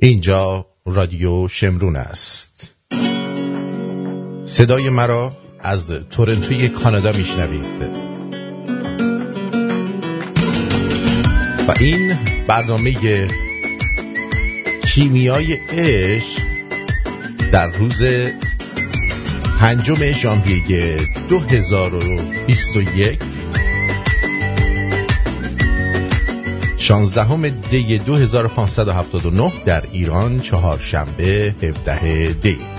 اینجا رادیو شمرون است. صدای مرا از تورنتوی کانادا میشنوید. و این برنامه کیمیای عشق در روز پنجم ژانویه 2021 شانزدهم دی 2579 در ایران چهارشنبه 17 دی.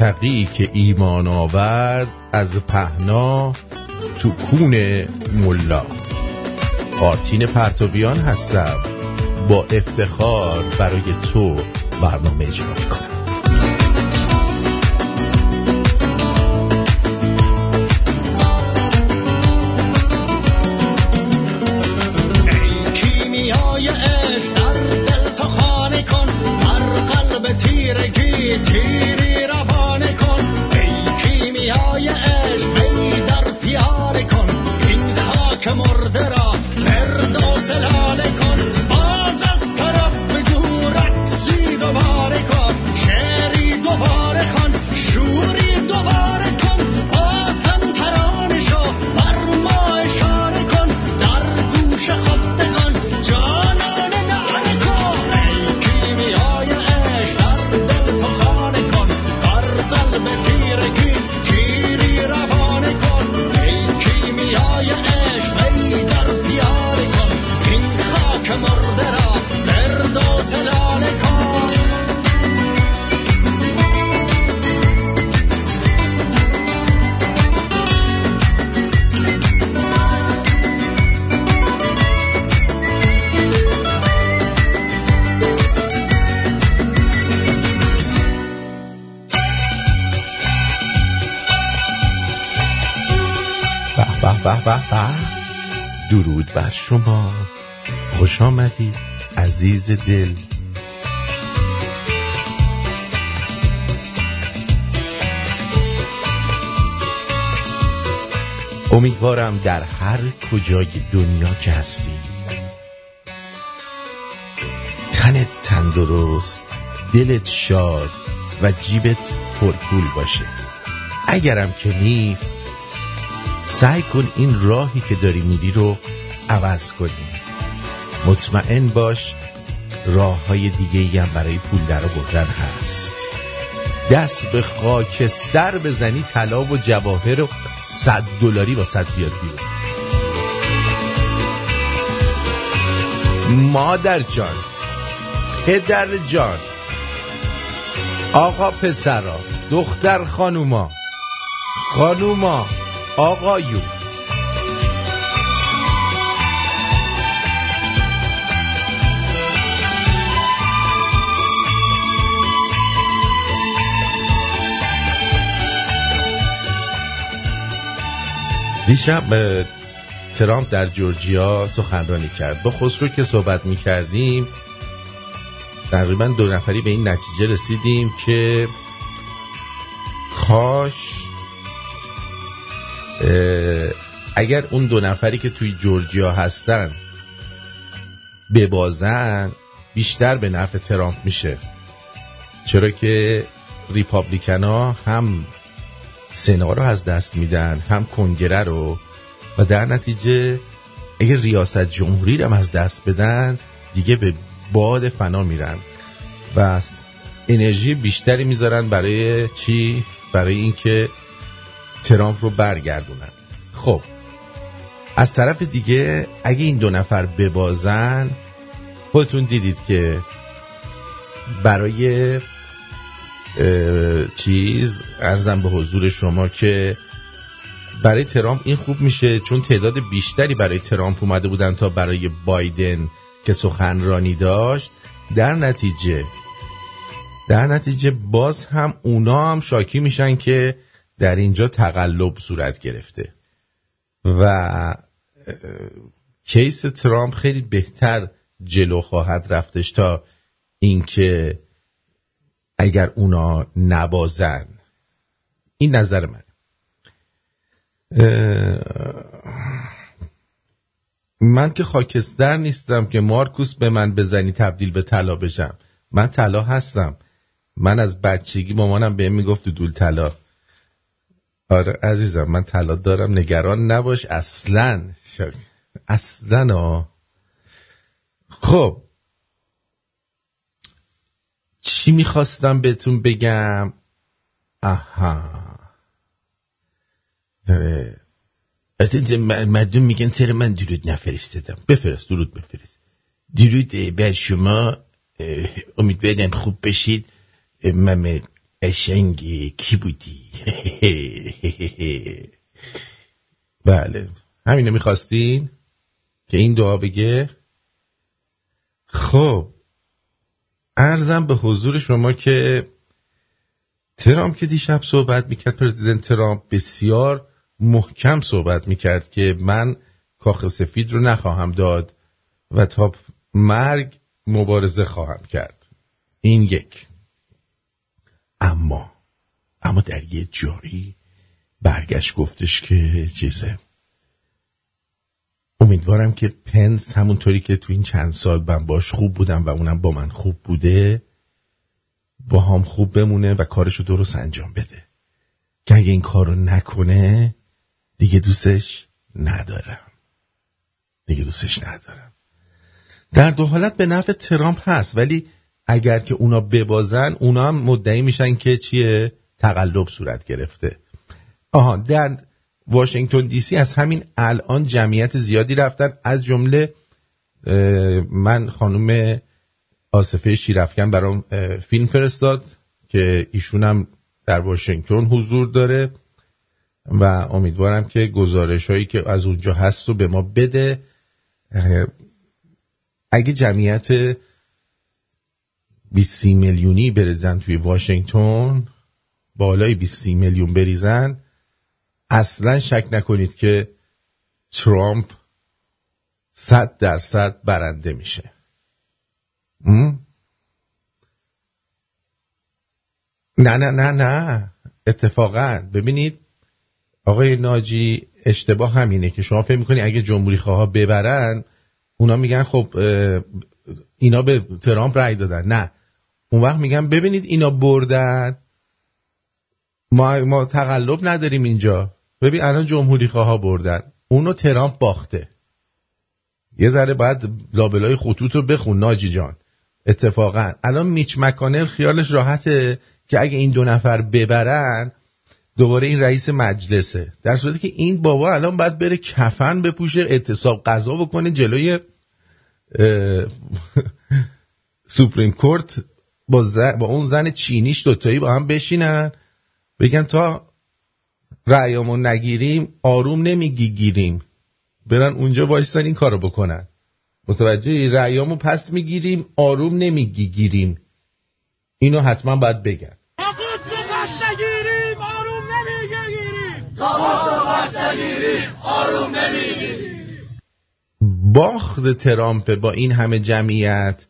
متقی که ایمان آورد از پهنا تو کون ملا. آرتین پرتوبیان هستم. با افتخار برای تو برنامه اجرا کنم شما خوش آمدید عزیز دل. امیدوارم در هر کجای دنیا که هستی تنت تندرست دلت شاد و جیبت پرپول باشه. اگرم که نیست سعی کن این راهی که داری میری رو عوض کنیم. مطمئن باش راه های دیگه هم برای پول در بردن هست. دست به خاکستر بزنی طلا و جواهر و صد دلاری با صد بیاد بیرون. مادر جان پدر جان آقا پسرا دختر خانوما خانوما آقایون. دیشب ترامپ در جورجیا سخنرانی کرد. با خسرو که صحبت می کردیم تقریبا دو نفری به این نتیجه رسیدیم که کاش اگر اون دو نفری که توی جورجیا هستن ببازن بیشتر به نفع ترامپ میشه. چرا که ریپابلیکن ها هم سنا رو از دست میدن هم کنگره رو. و در نتیجه اگه ریاست جمهوری رو از دست بدن دیگه به باد فنا میرن. و انرژی بیشتری می‌ذارن برای چی؟ برای اینکه ترامپ رو برگردونن. خب از طرف دیگه اگه این دو نفر ببازن خودتون دیدید که برای چیز ارزم به حضور شما که برای ترامپ این خوب میشه چون تعداد بیشتری برای ترامپ اومده بودن تا برای بایدن که سخنرانی داشت. در نتیجه در نتیجه باز هم اونا هم شاکی میشن که در اینجا تقلب صورت گرفته. و کیس ترامپ خیلی بهتر جلو خواهد رفتش تا اینکه اگر اونا نبازن. این نظر من. من که خاکستر نیستم که مارکوس به من بزنی تبدیل به طلا بشم. من طلا هستم. من از بچگی مامانم بهم می‌گفت دول طلا. آره عزیزم من طلا دارم. نگران نباش. اصلا. اصلا آه. خب. چی می‌خواستم بهتون بگم؟ آها. مردم میگن چرا من درود نفرستدم بفرست درود بفرست. درود بر شما. امیدوارم خوب بشید. مم اشنگ کی بودی؟ بله. همینو می‌خواستین؟ که این دعا بگه؟ خب. ارزم به حضور شما که ترامپ که دیشب صحبت می‌کرد پرزیدنت ترامپ بسیار محکم صحبت می‌کرد که من کاخ سفید رو نخواهم داد و تا مرگ مبارزه خواهم کرد. این یک. اما اما در یه جایی برگشت گفتش که چیزه. امیدوارم که پنس همونطوری که تو این چند سال من باش خوب بودم و اونم با من خوب بوده با هم خوب بمونه و کارشو درست انجام بده. که اگه این کارو نکنه دیگه دوستش ندارم. دیگه دوستش ندارم. در دو حالت به نفع ترامپ هست ولی اگر که اونا ببازن اونا هم مدعی میشن که چیه؟ تقلب صورت گرفته. آها در واشنگتن دی سی از همین الان جمعیت زیادی رفتن. از جمله من خانم آصفه شیرفکن برام فیلم فرستاد که ایشونم در واشنگتن حضور داره و امیدوارم که گزارش هایی که از اونجا هست رو به ما بده. اگه جمعیت 20 میلیونی بریزن توی واشنگتن بالای 20 میلیون بریزن اصلا شک نکنید که ترامپ صد درصد برنده میشه. نه نه نه نه. اتفاقا. ببینید آقای ناجی اشتباه همینه که شما فکر می‌کنی اگه جمهوری خواه ببرن اونا میگن خب اینا به ترامپ رأی دادن. نه. اون وقت میگن ببینید اینا بردن. ما, ما تقلب نداریم اینجا. ببین الان جمهوری خواه بردن. اونو ترامپ باخته. یه ذره باید لابلای خطوط رو بخون ناجی جان. اتفاقا. الان میچ مکانل خیالش راحته که اگه این دو نفر ببرن دوباره این رئیس مجلسه. در صورتی که این بابا الان باید بره کفن بپوشه اعتصاب قضا بکنه جلوی سوپریم کورت. با, با اون زن چینیش دوتایی با هم بشینن. بگن تا رأیامو نگیریم آروم نمیگی گیریم برن اونجا وایستن این کارو بکنن. متوجه رأیامو پس می‌گیریم آروم نمیگی گیریم اینو حتما باید بگن. آروم باخت ترامپ با این همه جمعیت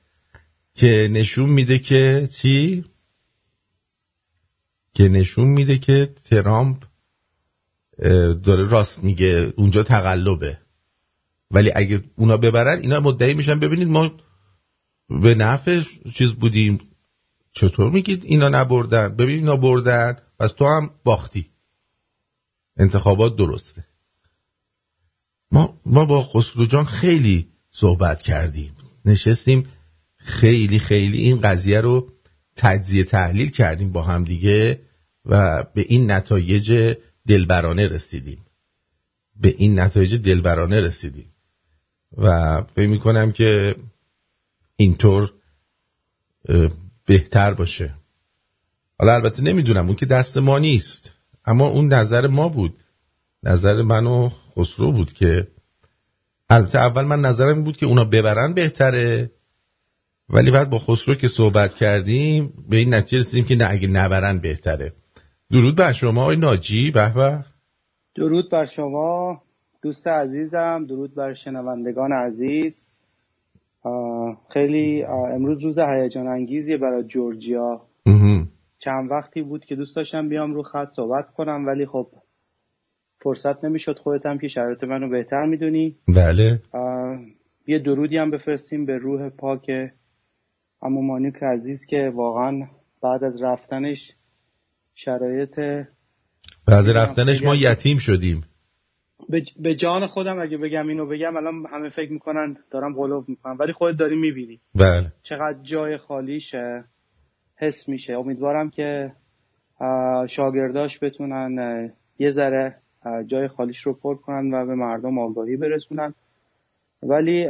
که نشون میده که چی؟ که نشون میده که ترامپ داره راست میگه اونجا تقلبه. ولی اگه اونا ببرن اینا مدعی میشن ببینید ما به نفع چیز بودیم. چطور میگید اینا نبردن؟ ببین اینا بردن پس تو هم باختی. انتخابات درسته. ما, ما با خسرو جان خیلی صحبت کردیم. نشستیم خیلی خیلی این قضیه رو تجزیه تحلیل کردیم با هم دیگه و به این نتایج دلبرانه رسیدیم. به این نتایج دلبرانه رسیدیم. و فکر می‌کنم که اینطور بهتر باشه. حالا البته نمی‌دونم اون که دست ما نیست. اما اون نظر ما بود. نظر من و خسرو بود که البته اول من نظرم بود که اونا ببرن بهتره. ولی بعد با خسرو که صحبت کردیم به این نتیجه رسیدیم که نه اگه نبرن بهتره. درود بر شما آقای ناجی. به به. درود بر شما دوست عزیزم. درود بر شنوندگان عزیز. خیلی امروز روز هیجان انگیزیه برای جورجیا. چند وقتی بود که دوست داشتم بیام رو خط صحبت کنم ولی خب فرصت نمی‌شد خودت هم که شرایط منو بهتر می‌دونی. بله. یه درودی هم بفرستیم به روح پاک اما مانیک عزیز که واقعا بعد از رفتنش شرایط بعد رفتنش ما یتیم شدیم. به جان خودم اگه بگم اینو بگم الان همه فکر می‌کنن دارم غلوب می‌کنم ولی خودت داری می‌بینی. بله. چقدر جای خالیشه. حس میشه. امیدوارم که شاگرداش بتونن یه ذره جای خالیش رو پر کنن و به مردم آگاهی برسونن. ولی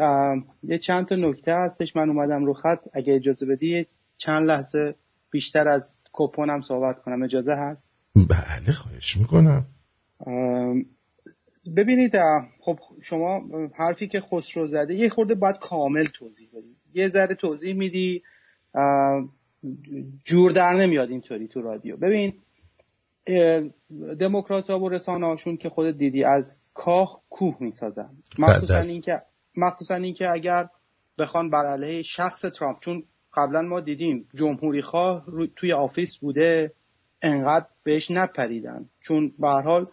یه چند تا نکته هستش. من اومدم رو خط. اگه اجازه بدی چند لحظه بیشتر از کپونم صحبت کنم. اجازه هست؟ بله خواهش می‌کنم. ببینید خب شما حرفی که خسرو زده یه خورده باید کامل توضیح بدید. یه ذره توضیح میدی جور در نمیاد اینطوری تو رادیو. ببین دموکرات ها و رسانه هاشون که خودت دیدی از کاه کوه می‌سازن. مخصوصا اینکه مخصوصا اینکه اگر بخوان بر علیه شخص ترامپ چون قبلا ما دیدیم جمهوری خواه توی office بوده انقدر بهش نپریدن. چون به حال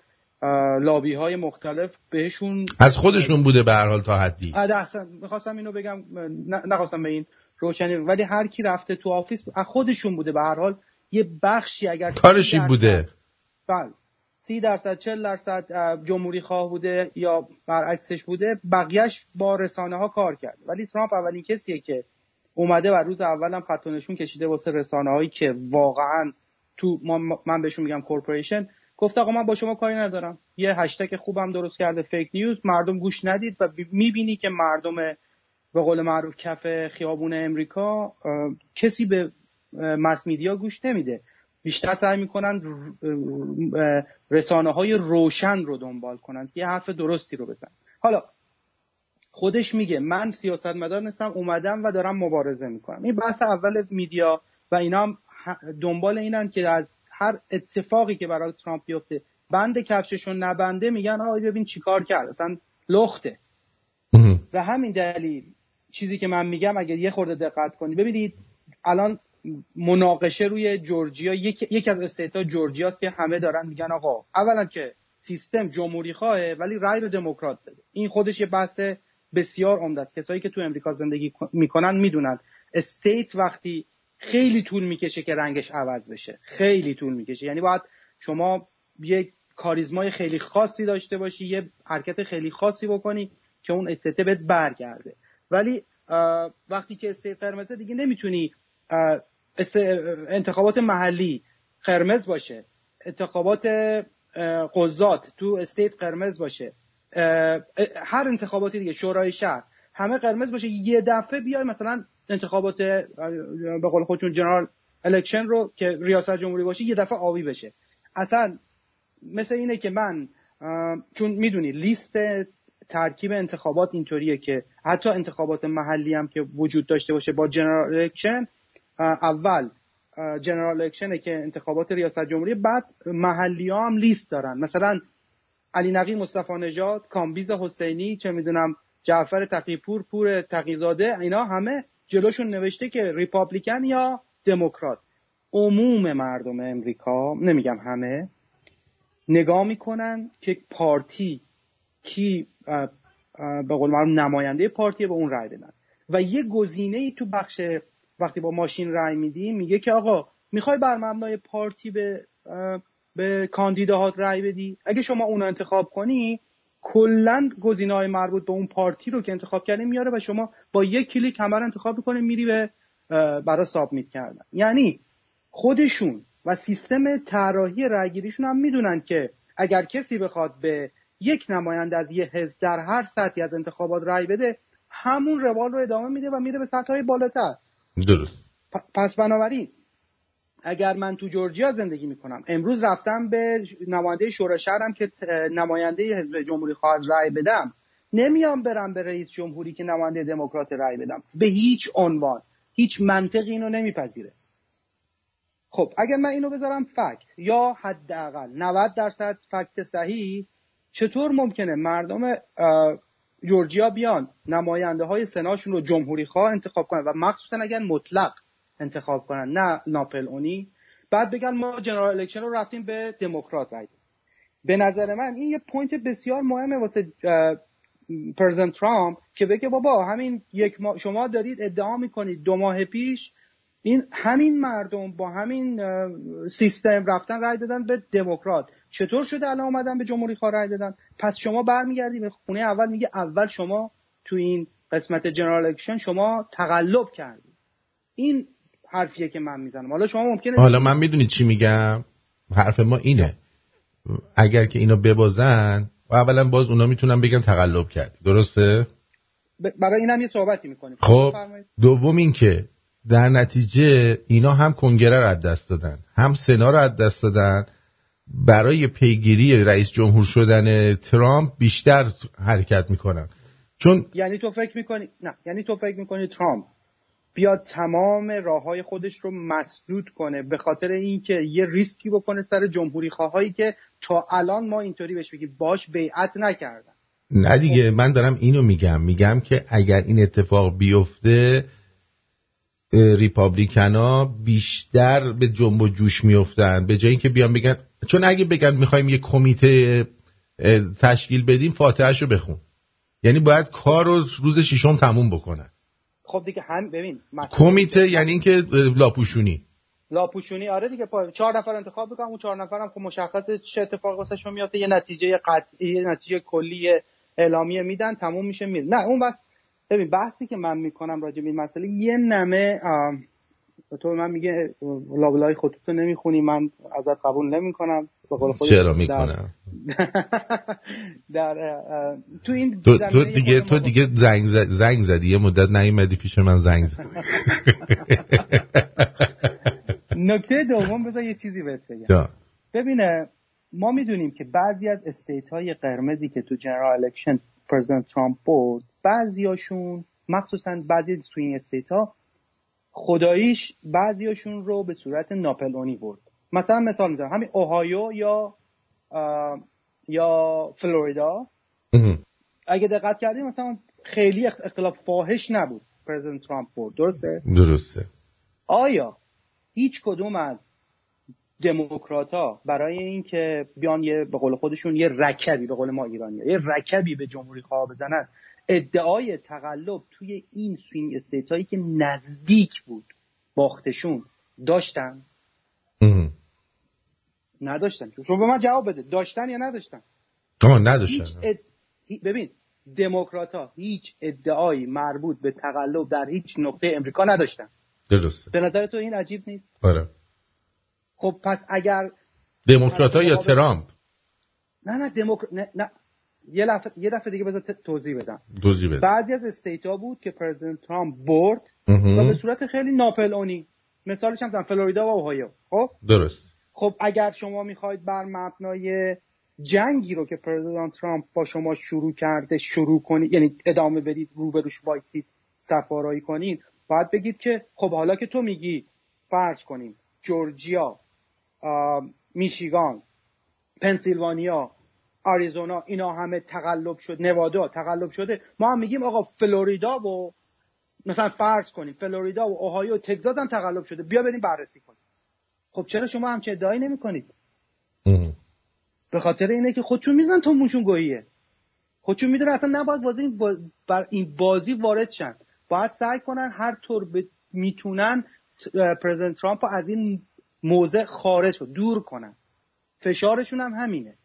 لابی های مختلف بهشون از خودشون بوده به هر حال تا حدی. می‌خواستم اینو بگم نخواستم به این روشنی ولی هر کی رفته تو office از خودشون بوده به هر حال. یه بخشی اگر کارشی بوده. بله. سی درصد چل درصد جمهوری خواه بوده یا برعکسش بوده بقیهش با رسانه ها کار کرد ولی ترامپ اولین کسیه که اومده و روز اولم خط نشون کشیده واسه رسانه هایی که واقعا تو من بهشون میگم corporation. گفت آقا من با شما کاری ندارم. یه هشتگ خوبم درست کرده fake news. مردم گوش ندید و می‌بینی که مردم به قول معروف کف خیابون امریکا کسی به mass media گوش نمیده. بیشتر سعی می‌کنن رسانه های روشن رو دنبال کنن. یه حرف درستی رو بزن حالا خودش میگه من سیاست مدار نیستم اومدم و دارم مبارزه می‌کنم. این بحث اول میدیا و اینا دنبال اینن که از هر اتفاقی که برای ترامپ بیفته بند کفششون نبنده میگن آقا ببین چیکار کرد؟ اصلا لخته. و همین دلیل چیزی که من میگم اگه یه خورده دقت کنی ببینید الان مناقشه روی جورجیا یک یکی از استیت‌ها جورجیاست که همه دارن میگن آقا اولا که سیستم جمهوری خواهه ولی رای به دموکرات بده. این خودش یه بحث بسیار عمده است. کسایی که تو امریکا زندگی می‌کنن می‌دونن. state وقتی خیلی طول می‌کشه که رنگش عوض بشه. خیلی طول می‌کشه. یعنی باید شما یه کاریزمای خیلی خاصی داشته باشی یه حرکت خیلی خاصی بکنی که اون state بهت برگرده. ولی وقتی که state قرمزه دیگه نمی‌تونی انتخابات محلی قرمز باشه. انتخابات قضات تو state قرمز باشه. هر انتخاباتی دیگه شورای شهر همه قرمز باشه یه دفعه بیای مثلا انتخابات به قول خودشون general election رو که ریاست جمهوری باشه یه دفعه آبی بشه. اصلا مثل اینه که من چون می‌دونی لیست ترکیب انتخابات اینطوریه که حتی انتخابات محلی هم که وجود داشته باشه با general election اول general election ه که انتخابات ریاست جمهوری بعد محلی هم لیست دارن. مثلا علی نقی مصطفی نژاد کامبیز حسینی چه می‌دونم جعفر تقیپور پور تقیزاده اینا همه جلوشون نوشته که Republican یا دموکرات. عموم مردم امریکا نمیگم همه نگاه می‌کنن که party کی به قول معروف نماینده party به اون رای بدن. و یه گزینه ای تو بخش وقتی با ماشین رای میدی میگه که آقا می‌خوای بر مبنای پارتی به به کاندیداهات رأی بدی. اگه شما اون انتخاب کنی کلا های مربوط به اون پارتی رو که انتخاب کردی میاره و شما با یک کلیک همه رو انتخاب می‌کنی میری به برای سابمیت کردن. یعنی خودشون و سیستم طراحی رأیگیریشون هم می‌دونن که اگر کسی بخواد به یک نماینده از یه حزب در هر سطحی از انتخابات رأی بده همون روال رو ادامه میده و میره به سطح های بالاتر. درست. پس بنابراین اگر من تو جورجیا زندگی می‌کنم. امروز رفتم به نماینده شورای شهرم که نماینده حزب جمهوری خواهد رأی بدم. نمیام برم به رئیس جمهوری که نماینده دموکرات رأی بدم. به هیچ عنوان. هیچ منطقی اینو نمیپذیره. خب اگر من اینو بذارم فکت یا حداقل 90 درصد فکت صحیح چطور ممکنه مردم جورجیا بیان نماینده های سناشون رو جمهوری خواه انتخاب کنن؟ و مخصوصا اگر مطلق انتخاب کنن نه ناپل اونی بعد بگن ما general election رو رفتیم به دموکرات رای به نظر من این یه point بسیار مهمه واسه President ترامپ که بگه بابا همین یک ما شما دارید ادعا می‌کنید دو ماه پیش این همین مردم با همین سیستم رفتن رای دادن به دموکرات. چطور شده الان اومدن به جمهوری خواه رای دادن؟ پس شما برمیگردی به خونه اول میگه اول شما تو این قسمت general election شما تقلب کردی. این حرفیه که من می‌زنم. حالا شما ممکنه حالا من می‌دونید چی میگم؟ حرف ما اینه. اگر که اینو ببازن و اولا باز اونا می‌تونن بگن تقلب کردی. درسته؟ برای اینم یه صحبتی می‌کنیم. خب دوم این که در نتیجه اینا هم کنگره رو از دست دادن هم سنا رو از دست دادن. برای پیگیری رئیس جمهور شدن ترامپ بیشتر حرکت می‌کنن. چون یعنی تو فکر می‌کنی نه یعنی تو فکر می‌کنی ترامپ بیاد تمام راه های خودش رو مسدود کنه به خاطر اینکه یه ریسکی بکنه سر جمهوری خواهایی که تا الان ما اینطوری بهش بگیم باش بیعت نکردن. نه دیگه من دارم اینو میگم. میگم که اگر این اتفاق بیفته ریپابلیکنا بیشتر به جنب و جوش میفتن به جای اینکه بیان بگن چون اگه بگن می‌خوایم یه کمیته تشکیل بدیم فاتحش رو بخون. یعنی باید کار رو روز ششم تموم بکنن. خب دیگه هم ببین کمیته یعنی اینکه لاپوشونی. لاپوشونی آره دیگه پا... چهار نفر انتخاب بکنم اون چهار نفرم خب مشخصه چه اتفاقی واسه میافته یه نتیجه قطعی یه نتیجه کلی اعلامیه میدن تموم میشه میره. نه اون بس ببین بحثی که من می‌کنم راجع به این مسئله یه نمه تو من میگه لابلای خطوط نمی‌خونی من ازت قبول نمی‌کنم. چرا می‌کنم؟ در, تو این تو, تو دیگه تو دیگه زنگ زنگ زدی یه مدت نیومدی پیش من زنگ زدی. نکته دوم بذار یه چیزی بهت بگم. ببینه ما می‌دونیم که بعضی از state های قرمزی که تو general election President ترامپ برد بعضیاشون مخصوصا بعضی swing state ها خداییش بعضیاشون رو به صورت ناپلونی برد. مثلا مثال می‌زنم. همین اوهایو یا یا فلوریدا. اگه دقت کردیم مثلا خیلی اختلاف فاحش نبود President ترامپ برد. درسته؟ درسته. آیا هیچ کدوم از دموکرات ها برای اینکه بیان یه به قول خودشون یه رکبی به قول ما ایرانی یه رکبی به جمهوری خواه بزنن ادعای تقلب توی این swing state هایی که نزدیک بود باختشون داشتن؟ نداشتن. شما به من جواب بده. داشتن یا نداشتن؟ آه نداشتن. اد... ببین دموکرات ها هیچ ادعایی مربوط به تقلب در هیچ نقطه امریکا نداشتن. درسته. به نظر تو این عجیب نیست؟ آره. خب پس اگر دموکرات یا ترامپ. نه نه دموکرات نه, نه. یه دفعه یه دفعه دیگه بذار توضیح بدم. توضیح بده. بعضی از state ا بود که President ترامپ برد و به صورت خیلی ناپلئونی. مثالش هم فلوریدا و اوهایو. خب؟ درست. خب اگر شما می‌خواید بر مبنای جنگی رو که President ترامپ با شما شروع کرده شروع کنید یعنی ادامه بدید روبروش وایسید سفارایی کنید باید بگید که خب حالا که تو میگی فرض کنیم جورجیا میشیگان پنسیلوانیا آریزونا اینا همه تقلب شد نوادا تقلب شده. ما هم میگیم آقا فلوریدا و مثلا فرض کنیم فلوریدا و اوهایو و تگزاس هم تقلب شده. بیا بریم بررسی کنیم. خب چرا شما همچه ادعایی نمی کنید به خاطر اینه که خودشون می‌دونن تو موشون گوییه. خودشون می‌دونن اصلا نباید بازی این بر این بازی وارد شن. باید سعی کنن هر طور ب... می‌تونن پرزنت ترامپ از این موضع خارج دور کنن. فشارشون هم همینه.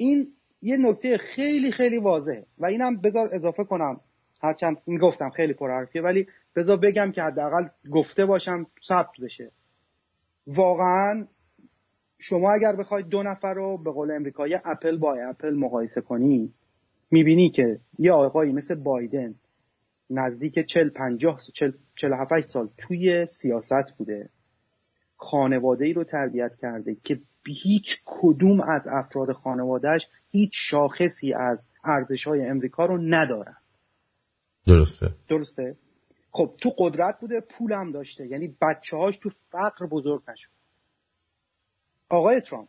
این یه نکته خیلی خیلی واضحه. و اینم بذار اضافه کنم. هرچند می‌گفتم خیلی پرحرفیه ولی بذار بگم که حداقل گفته باشم ثبت بشه. واقعا شما اگر بخواید دو نفر رو به قول امریکایی اپل با اپل مقایسه کنی می‌بینی که یه آقایی مثل بایدن نزدیک 40 50 47 سال توی سیاست بوده. خانواده ای رو تربیت کرده که هیچ کدوم از افراد خانوادهش هیچ شاخصی از ارزش های امریکا رو ندارن. درسته. درسته؟ خب تو قدرت بوده پولم داشته. یعنی بچه هاش تو فقر بزرگ نشد. آقای ترامپ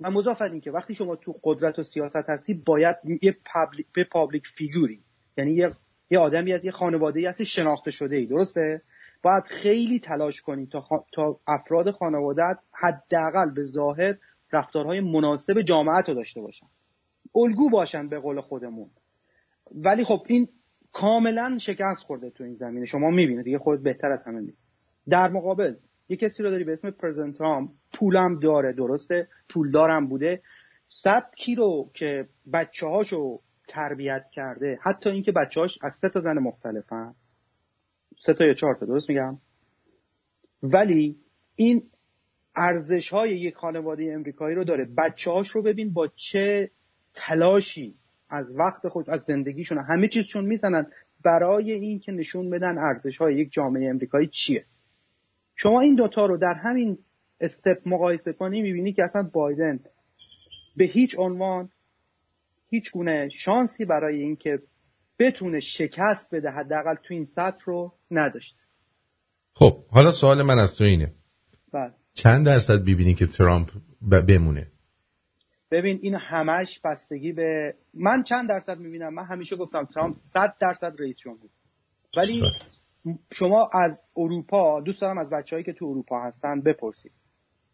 و مضاف این که وقتی شما تو قدرت و سیاست هستی باید یه public public figure ی یعنی یه یه آدمی از یه خانواده هستی شناخته شده ای درسته؟ باید خیلی تلاش کنی تا, تا افراد خانوادت حداقل به ظاهر رفتارهای مناسب جامعت رو داشته باشن. الگو باشن به قول خودمون. ولی خب این کاملا شکست خورده تو این زمینه. شما می‌بینید دیگه خود بهتر از همه می‌بینید در مقابل یه کسی رو داری به اسم پرزنترام پولم داره درسته؟ پولدارم بوده. سبکی رو که بچه هاشو تربیت کرده حتی اینکه بچه هاش از سه تا زن مختلفن. سه تا یا چهار تا درست میگم؟ ولی این ارزش های یک خانواده امریکایی رو داره. بچه هاش رو ببین با چه تلاشی از وقت خود از زندگیشون. همه چیزشون می‌زنن. برای این که نشون بدن ارزش های یک جامعه امریکایی چیه. شما این دوتا رو در همین استپ مقایسه کنی می‌بینی که اصلا بایدن به هیچ عنوان هیچ گونه شانسی برای اینکه بتونه شکست بده حداقل تو این سطح رو نداشته. خب حالا سوال من از تو اینه. بله. چند درصد ببینی که ترامپ بمونه؟ ببین این همش بستگی به من چند درصد می‌بینم؟ من همیشه گفتم ترامپ 100 درصد رئیس جمهور ولی شما از اروپا دوست دارم از بچههایی که تو اروپا هستن بپرسید.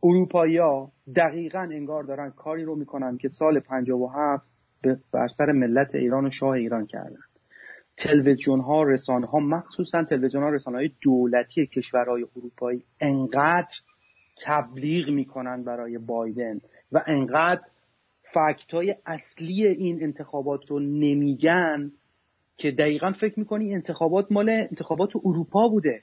اروپایی ها دقیقا انگار دارن کاری رو می‌کنن که سال 57 بر سر ملت ایران و شاه ایران کردن. تلویزیون ها رسانه ها مخصوصا تلویزیون ها رسانه های دولتی کشورهای اروپایی انقدر تبلیغ می‌کنن برای بایدن و انقدر فکت های اصلی این انتخابات رو نمیگن که دقیقا فکر می‌کنی انتخابات مال انتخابات اروپا بوده.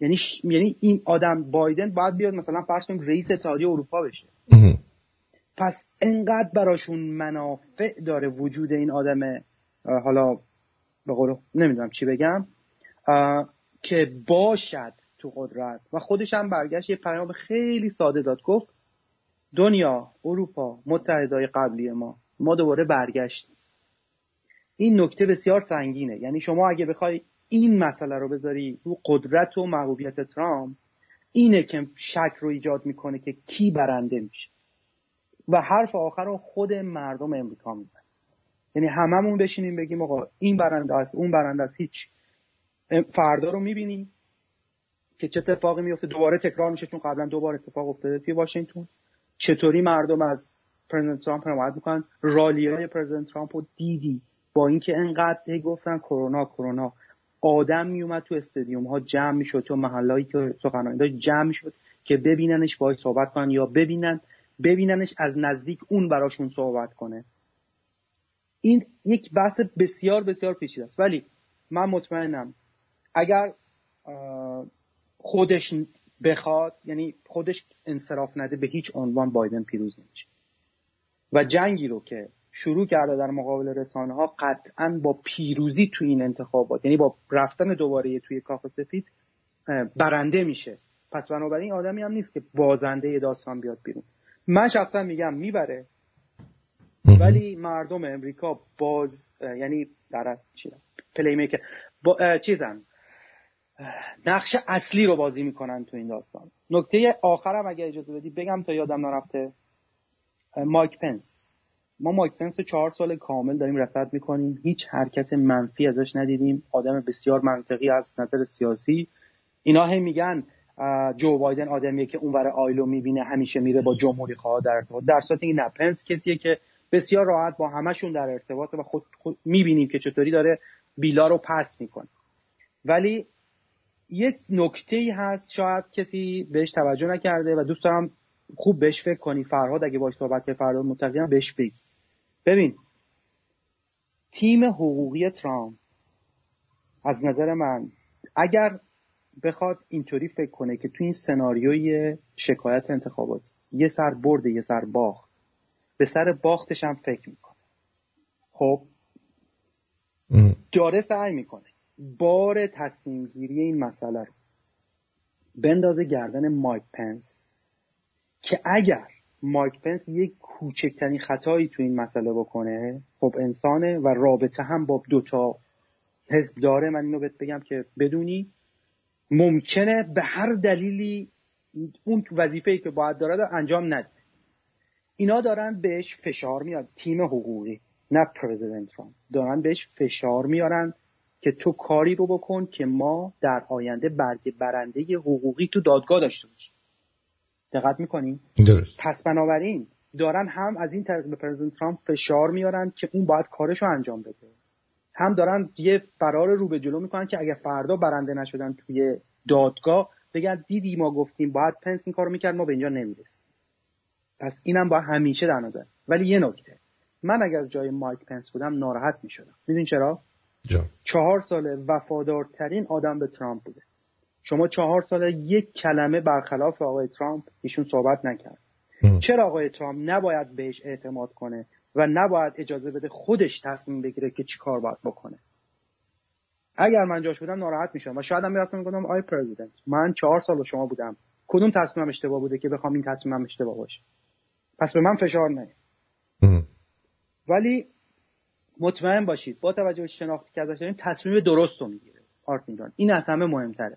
یعنی یعنی این آدم بایدن باید بیاد مثلا فرض کنیم رئیس اتحادیه اروپا بشه. پس انقدر براشون منافع داره وجود این آدم حالا به قول نمی‌دونم چی بگم که باشد تو قدرت. و خودش هم برگشت یه پیام خیلی ساده داد. گفت دنیا اروپا متحدای قبلی ما. ما دوباره برگشتیم. این نکته بسیار سنگینه. یعنی شما اگه بخوای این مسئله رو بذاری رو قدرت و محبوبیت ترامپ اینه که شک رو ایجاد می‌کنه که کی برنده میشه. و حرف آخر رو خود مردم امریکا میزن یعنی هممون بشینیم بگیم آقا این برنده است اون برنده است هیچ. فردا رو می‌بینیم که چه اتفاقی میفته دوباره تکرار میشه چون قبلا دوباره اتفاق افتاده توی واشنگتن. چطوری مردم از پرزیدنت ترامپ حمایت می‌کنن؟ رالی های پرزیدنت ترامپ رو دیدی؟ با اینکه انقدر گفتن کرونا کرونا. آدم میومد تو استادیوم ها جمع می‌شد تو محلهایی که سخنرانی داشت جمع می‌شد که ببیننش باهاش صحبت کنن یا ببینن. ببیننش از نزدیک اون براشون صحبت کنه. این یک بحث بسیار بسیار پیچیده است. ولی من مطمئنم اگر خودش بخواد یعنی خودش انصراف نده به هیچ عنوان بایدن پیروز نمیشه. و جنگی رو که شروع کرده در مقابل رسانه ها قطعا با پیروزی تو این انتخابات یعنی با رفتن دوباره توی کاخ سفید برنده میشه. پس بنابراین آدمی هم نیست که بازنده داستان بیاد بیرون. من شخصا میگم می‌بره ولی مردم امریکا باز یعنی در از پلی میکر با چیزن. نقش اصلی رو بازی می‌کنن تو این داستان. نکته آخرم اگه اجازه بدی بگم تا یادم نرفته. مایک پنس. ما مایک پنس رو چهار سال کامل داریم رصد می‌کنیم. هیچ حرکت منفی ازش ندیدیم. آدم بسیار منطقی از نظر سیاسی. اینا هم میگن جو بایدن آدمیه که اونور آیلو می‌بینه همیشه میره با جمهوری خواه در ارتباط. در صورتی این پنس کسیه که بسیار راحت با همشون در ارتباط و خود, خود می‌بینیم که چطوری داره بیلا رو پس می‌کنه. ولی یک نکته ای هست شاید کسی بهش توجه نکرده و دوست دارم خوب بهش فکر کنی. فرهاد اگه باش صحبت که فرهاد متقیم بهش بگی. ببین تیم حقوقی ترامپ از نظر من اگر بخواد اینطوری فکر کنه که تو این سناریوی شکایت انتخابات یه سر برده یه سر باخت به سر باختش هم فکر می‌کنه. خب؟ داره سعی می‌کنه. بار تصمیم گیری این مسئله رو بندازه گردن مایک پنس که اگر مایک پنس یک کوچکترین خطایی تو این مسئله بکنه خب انسانه و رابطه هم با دوتا حزب داره. من اینو بهت بگم که بدونی ممکنه به هر دلیلی اون وظیفه‌ای که باید داره انجام نده. اینا دارن بهش فشار میاد تیم حقوقی نه پرزیدنت ترامپ دارن بهش فشار میارن که تو کاری رو بکن که ما در آینده برگ برنده حقوقی تو دادگاه داشته باشیم. دقت می‌کنیم درست. پس بنابراین دارن هم از این طریق به پرزیدنت ترامپ فشار میارن که اون باید کارش رو انجام بده. هم دارن یه فرار رو به جلو می‌کنن که اگر فردا برنده نشدن توی دادگاه بگن دیدی ما گفتیم باید پنس این کارو می‌کرد ما به اینجا نمی‌رسیم. پس اینم با همیشه در نظر. ولی یه نکته. من اگر جای مایک پنس بودم ناراحت می‌شدم. می‌دونی چرا؟ جا. چهار سال وفادارترین آدم به ترامپ بوده. شما چهار سال یک کلمه برخلاف آقای ترامپ ایشون صحبت نکرد. چرا آقای ترامپ نباید بهش اعتماد کنه و نباید اجازه بده خودش تصمیم بگیره که چی کار باید بکنه؟ اگر من جاش بودم ناراحت میشم و شاید هم می‌رفتم می‌گفتم آی President من چهار سال شما بودم. کدوم تصمیمم اشتباه بوده که بخوام این تصمیمم اشتباه باشه؟ پس به من فشار نه ولی مطمئن باشید با توجه به شناختی که ازش داریم تصمیم درست رو می‌گیره. آرتین جان این از همه مهمتره.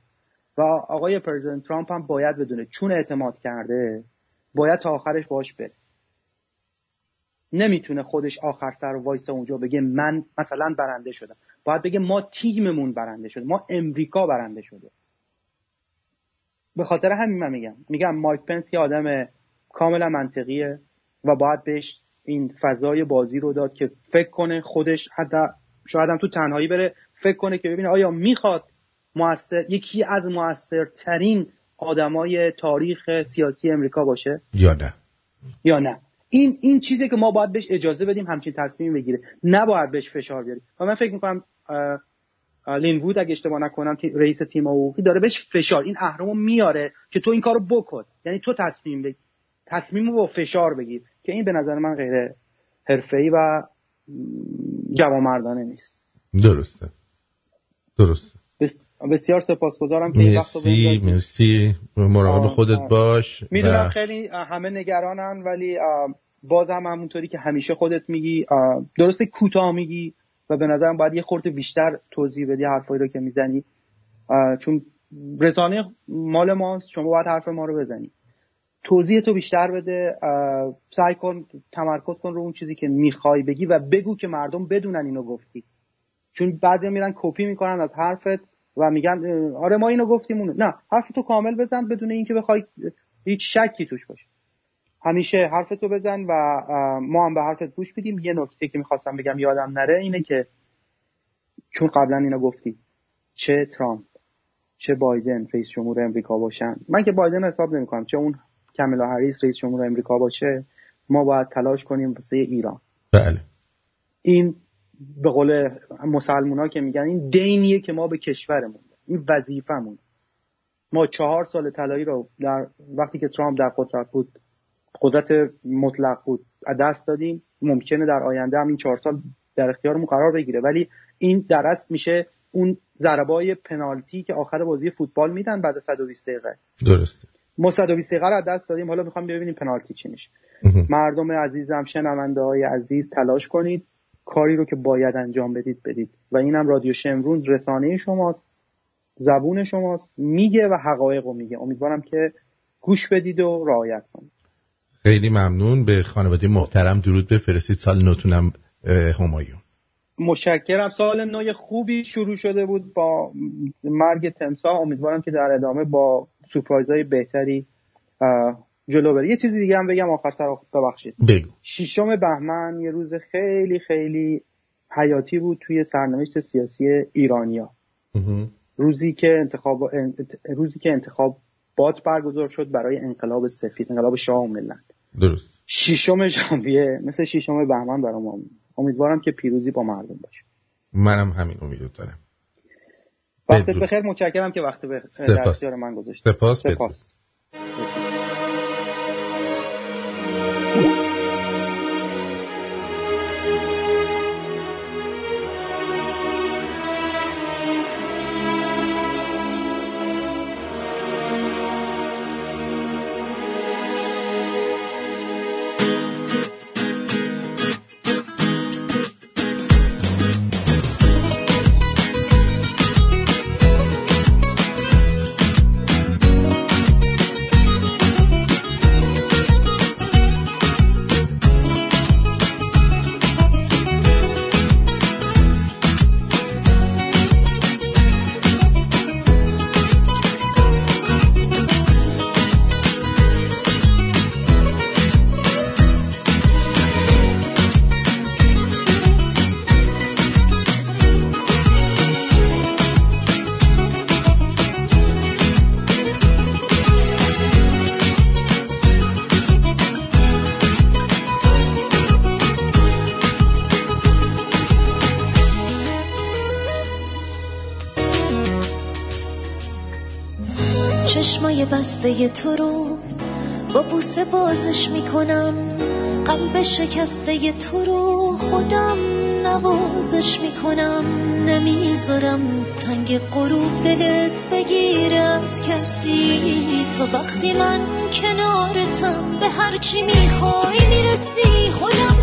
و آقای President ترامپ هم باید بدونه چون اعتماد کرده باید تا آخرش باش بره. نمی‌تونه خودش آخر سر وایس اونجا بگه من مثلا برنده شدم. باید بگه ما تیممون برنده شده. ما امریکا برنده شده. به خاطر همین من میگم. میگم مایک پنس یه آدم کاملا منطقیه و باید بهش این فضای بازی رو داد که فکر کنه خودش حتی شاید هم تو تنهایی بره فکر کنه که ببینه آیا می‌خواد موثر یکی از موثرترین آدمای تاریخ سیاسی امریکا باشه؟ یا نه. یا نه. این این چیزی که ما باید بهش اجازه بدیم همچین تصمیم بگیره. نباید بهش فشار بیاریم و من فکر می‌کنم لین وود اگه اشتباه نکنم رئیس تیم حقوقی داره بهش فشار. این اهرامو میاره که تو این کارو بکن. یعنی تو تصمیم بگیر. تصمیم رو با فشار بگیر که این به نظر من غیر حرفه‌ای و جوامردانه نیست. درسته. درسته. بسیار سپاسگزارم که این وقت مرسی. مراقب خودت باش می‌دونم خیلی همه نگرانن ولی باز هم همونطوری که همیشه خودت میگی درسته کوتاه میگی و به نظرم باید یه خورده بیشتر توضیح بدی حرفایی رو که می‌زنی. چون رسانه مال ماست شما باید حرف ما رو بزنی. توضیح تو بیشتر بده سعی کن تمرکز کن رو اون چیزی که می‌خوای بگی و بگو که مردم بدونن اینو گفتی. چون بعضی میرن کپی می‌کنن از حرفت و میگن آره ما اینو گفتیم اونو. نه حرف تو کامل بزن بدون اینکه بخوای هیچ شکی توش باشه همیشه حرف تو بزن و ما هم به حرفت گوش بدیم یه نکته که می‌خواستم بگم یادم نره اینه که چون قبلا اینو گفتی چه ترامپ چه بایدن رئیس جمهور امریکا باشن. من که بایدن حساب نمی‌کنم چه اون کاملا هریس رئیس جمهور امریکا باشه ما باید تلاش کنیم واسه ایران. بله. این به قول مسلمونا که میگن این دینیه که ما به کشورمون این وظیفمون ما چهار سال طلایی رو در وقتی که ترامپ در قدرت بود قدرت مطلق بود دست دادیم. ممکنه در آینده هم این چهار سال در اختیارمون قرار بگیره. ولی این در اصل میشه اون ضربای پنالتی که آخر بازی فوتبال میدن بعد 120 دقیقه. درسته. ما 120 دقیقه رو دست دادیم. حالا می‌خوام ببینیم پنالتی چی میشه. مردم عزیزم شنونده های عزیز تلاش کنید. کاری رو که باید انجام بدید بدید. و اینم رادیو شمرون رسانه شماست زبون شماست. میگه و حقایق رو میگه. امیدوارم که گوش بدید و رعایت کنید. خیلی ممنون. به خانواده محترم درود بفرستید. سال نوتونم همایون. مشکرم سال نو خوبی شروع شده بود با مرگ تمسا امیدوارم که در ادامه با سورپرایزهای بهتری جلو بره. یه چیزی دیگه هم بگم آخر سر ببخشید. بگو. ششم بهمن یه روز خیلی خیلی حیاتی بود توی سرنوشت سیاسی ایرانیا. روزی که انتخاب روزی که انتخاب بات برگزار شد برای انقلاب سفید انقلاب شاه و ملت. درست. ششم ژانویه مثل ششم بهمن برام امیدوارم که پیروزی با مردم باشه. منم همین امیدو دارم. وقتت بخیر. متشکرم که وقت به در من گذاشت سپاس, سپاس. تو رو با بوسه بازش می‌کنم. قلب شکسته تو رو خودم نوازش می‌کنم. نمی‌ذارم تنگ غروب دلت بگیر از کسی. تا وقتی من کنارتم به هرچی می‌خوای می‌رسی. خودم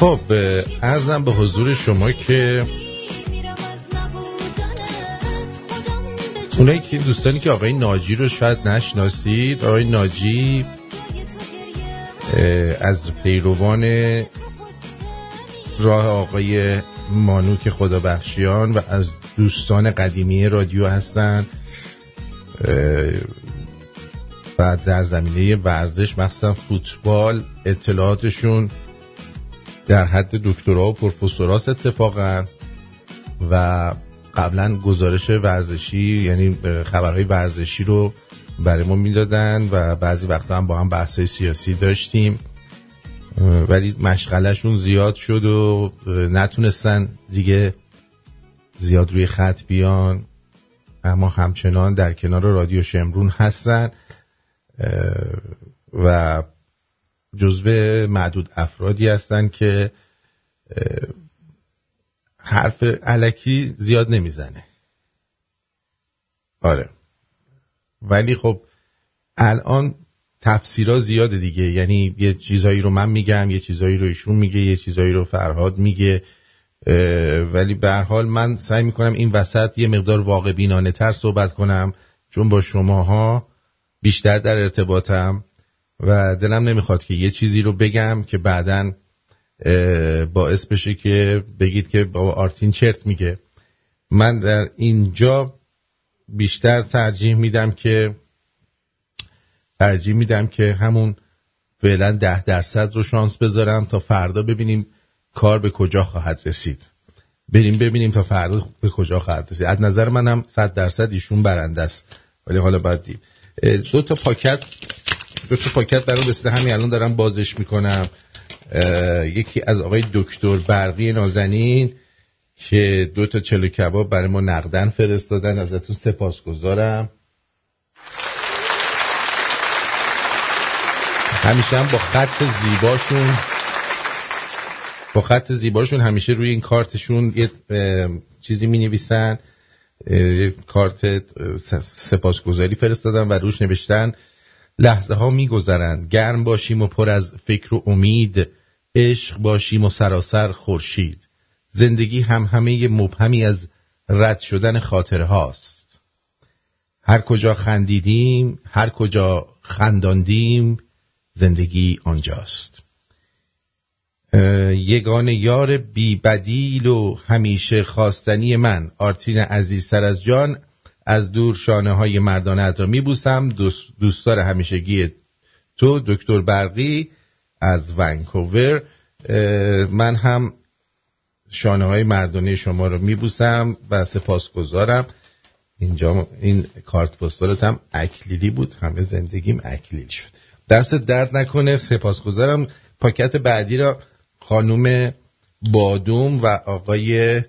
خب ارزم به حضور شما که اونایی که دوستانی که آقای ناجی رو شاید نشناسید آقای ناجی از پیروان راه آقای مانوک خدا بخشیان و از دوستان قدیمی رادیو هستند و در زمینه ورزش مخصوصا فوتبال اطلاعاتشون در حد دکترا و پروفسوراس اتفاقا و قبلا گزارش ورزشی یعنی خبرهای ورزشی رو برای ما می‌دادن و بعضی وقتا هم با هم بحث سیاسی داشتیم. ولی مشغلشون زیاد شد و نتونستن دیگه زیاد روی خط بیان. اما همچنان در کنار رادیو شمرون هستن. و جزو معدود افرادی هستن که حرف علکی زیاد نمی‌زنه. آره. ولی خب الان تفسیرها زیاده دیگه. یعنی یه چیزایی رو من میگم یه چیزایی رو ایشون میگه یه چیزایی رو فرهاد میگه. ولی به حال من سعی می‌کنم این وسط یه مقدار واقع بینانه تر صحبت کنم چون با شماها بیشتر در ارتباطم. و دلم نمی‌خواد که یه چیزی رو بگم که بعدا باعث بشه که بگید که بابا آرتین چرت میگه. من در اینجا بیشتر ترجیح میدم که ترجیح میدم که همون فعلا ده درصد رو شانس بذارم تا فردا ببینیم کار به کجا خواهد رسید. بریم ببینیم تا فردا به کجا خواهد رسید. از نظر منم صد درصد ایشون برنده است. ولی حالا باید دید. دو تا پاکت دو تا پاکت برام رسیده. همین الان دارم بازش می‌کنم. یکی از آقای دکتر برقی نازنین که دو تا چلو کباب برای ما نقدن فرستادن. ازتون سپاسگزارم. همیشه هم با خط زیباشون با خط زیباشون همیشه روی این کارتشون یه چیزی می نویسن کارت سپاسگزاری فرستادن و روش نوشتن. لحظه ها می گذرند گرم باشیم و پر از فکر و امید عشق باشیم و سراسر خورشید. زندگی هم همه مبهمی از رد شدن خاطره هاست هر کجا خندیدیم هر کجا خنداندیم زندگی آنجاست. یگان یار بی بدیل و همیشه خواستنی من آرتین عزیزتر از جان از دور شانه های مردانه را میبوسم. دوست دوستدار همیشگی تو دکتر برقی از ونکوور. من هم شانه های مردانه شما رو میبوسم و سپاسگزارم. اینجا این کارت پستالت هم اکلیلی بود. همه زندگیم اکلیل شد. دست درد نکنه. سپاسگزارم. پاکت بعدی را خانوم بادوم و آقای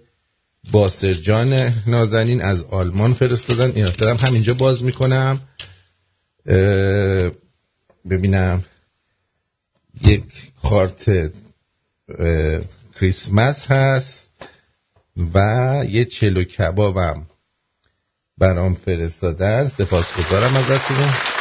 باسرجان نازنین از آلمان فرستادن. این دارم همینجا باز می‌کنم. ببینم. یک کارت کریسمس هست و یه چلو کبابم برام فرستادن. سپاسگزارم ازتون.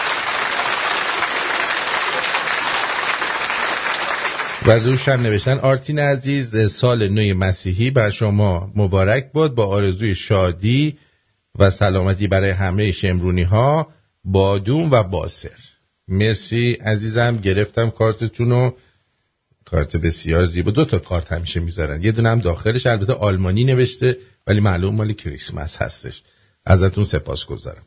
و روش هم نوشتن آرتین عزیز سال نوی مسیحی بر شما مبارک باد با آرزوی شادی و سلامتی برای همه شمرونی ها بادوم و باسر مرسی عزیزم گرفتم کارتتون رو کارت بسیار زیبا. دو تا کارت همیشه می‌ذارن. یه دونه هم داخلش البته آلمانی نوشته ولی معلوم مالی کریسمس هستش. ازتون سپاس گذارم.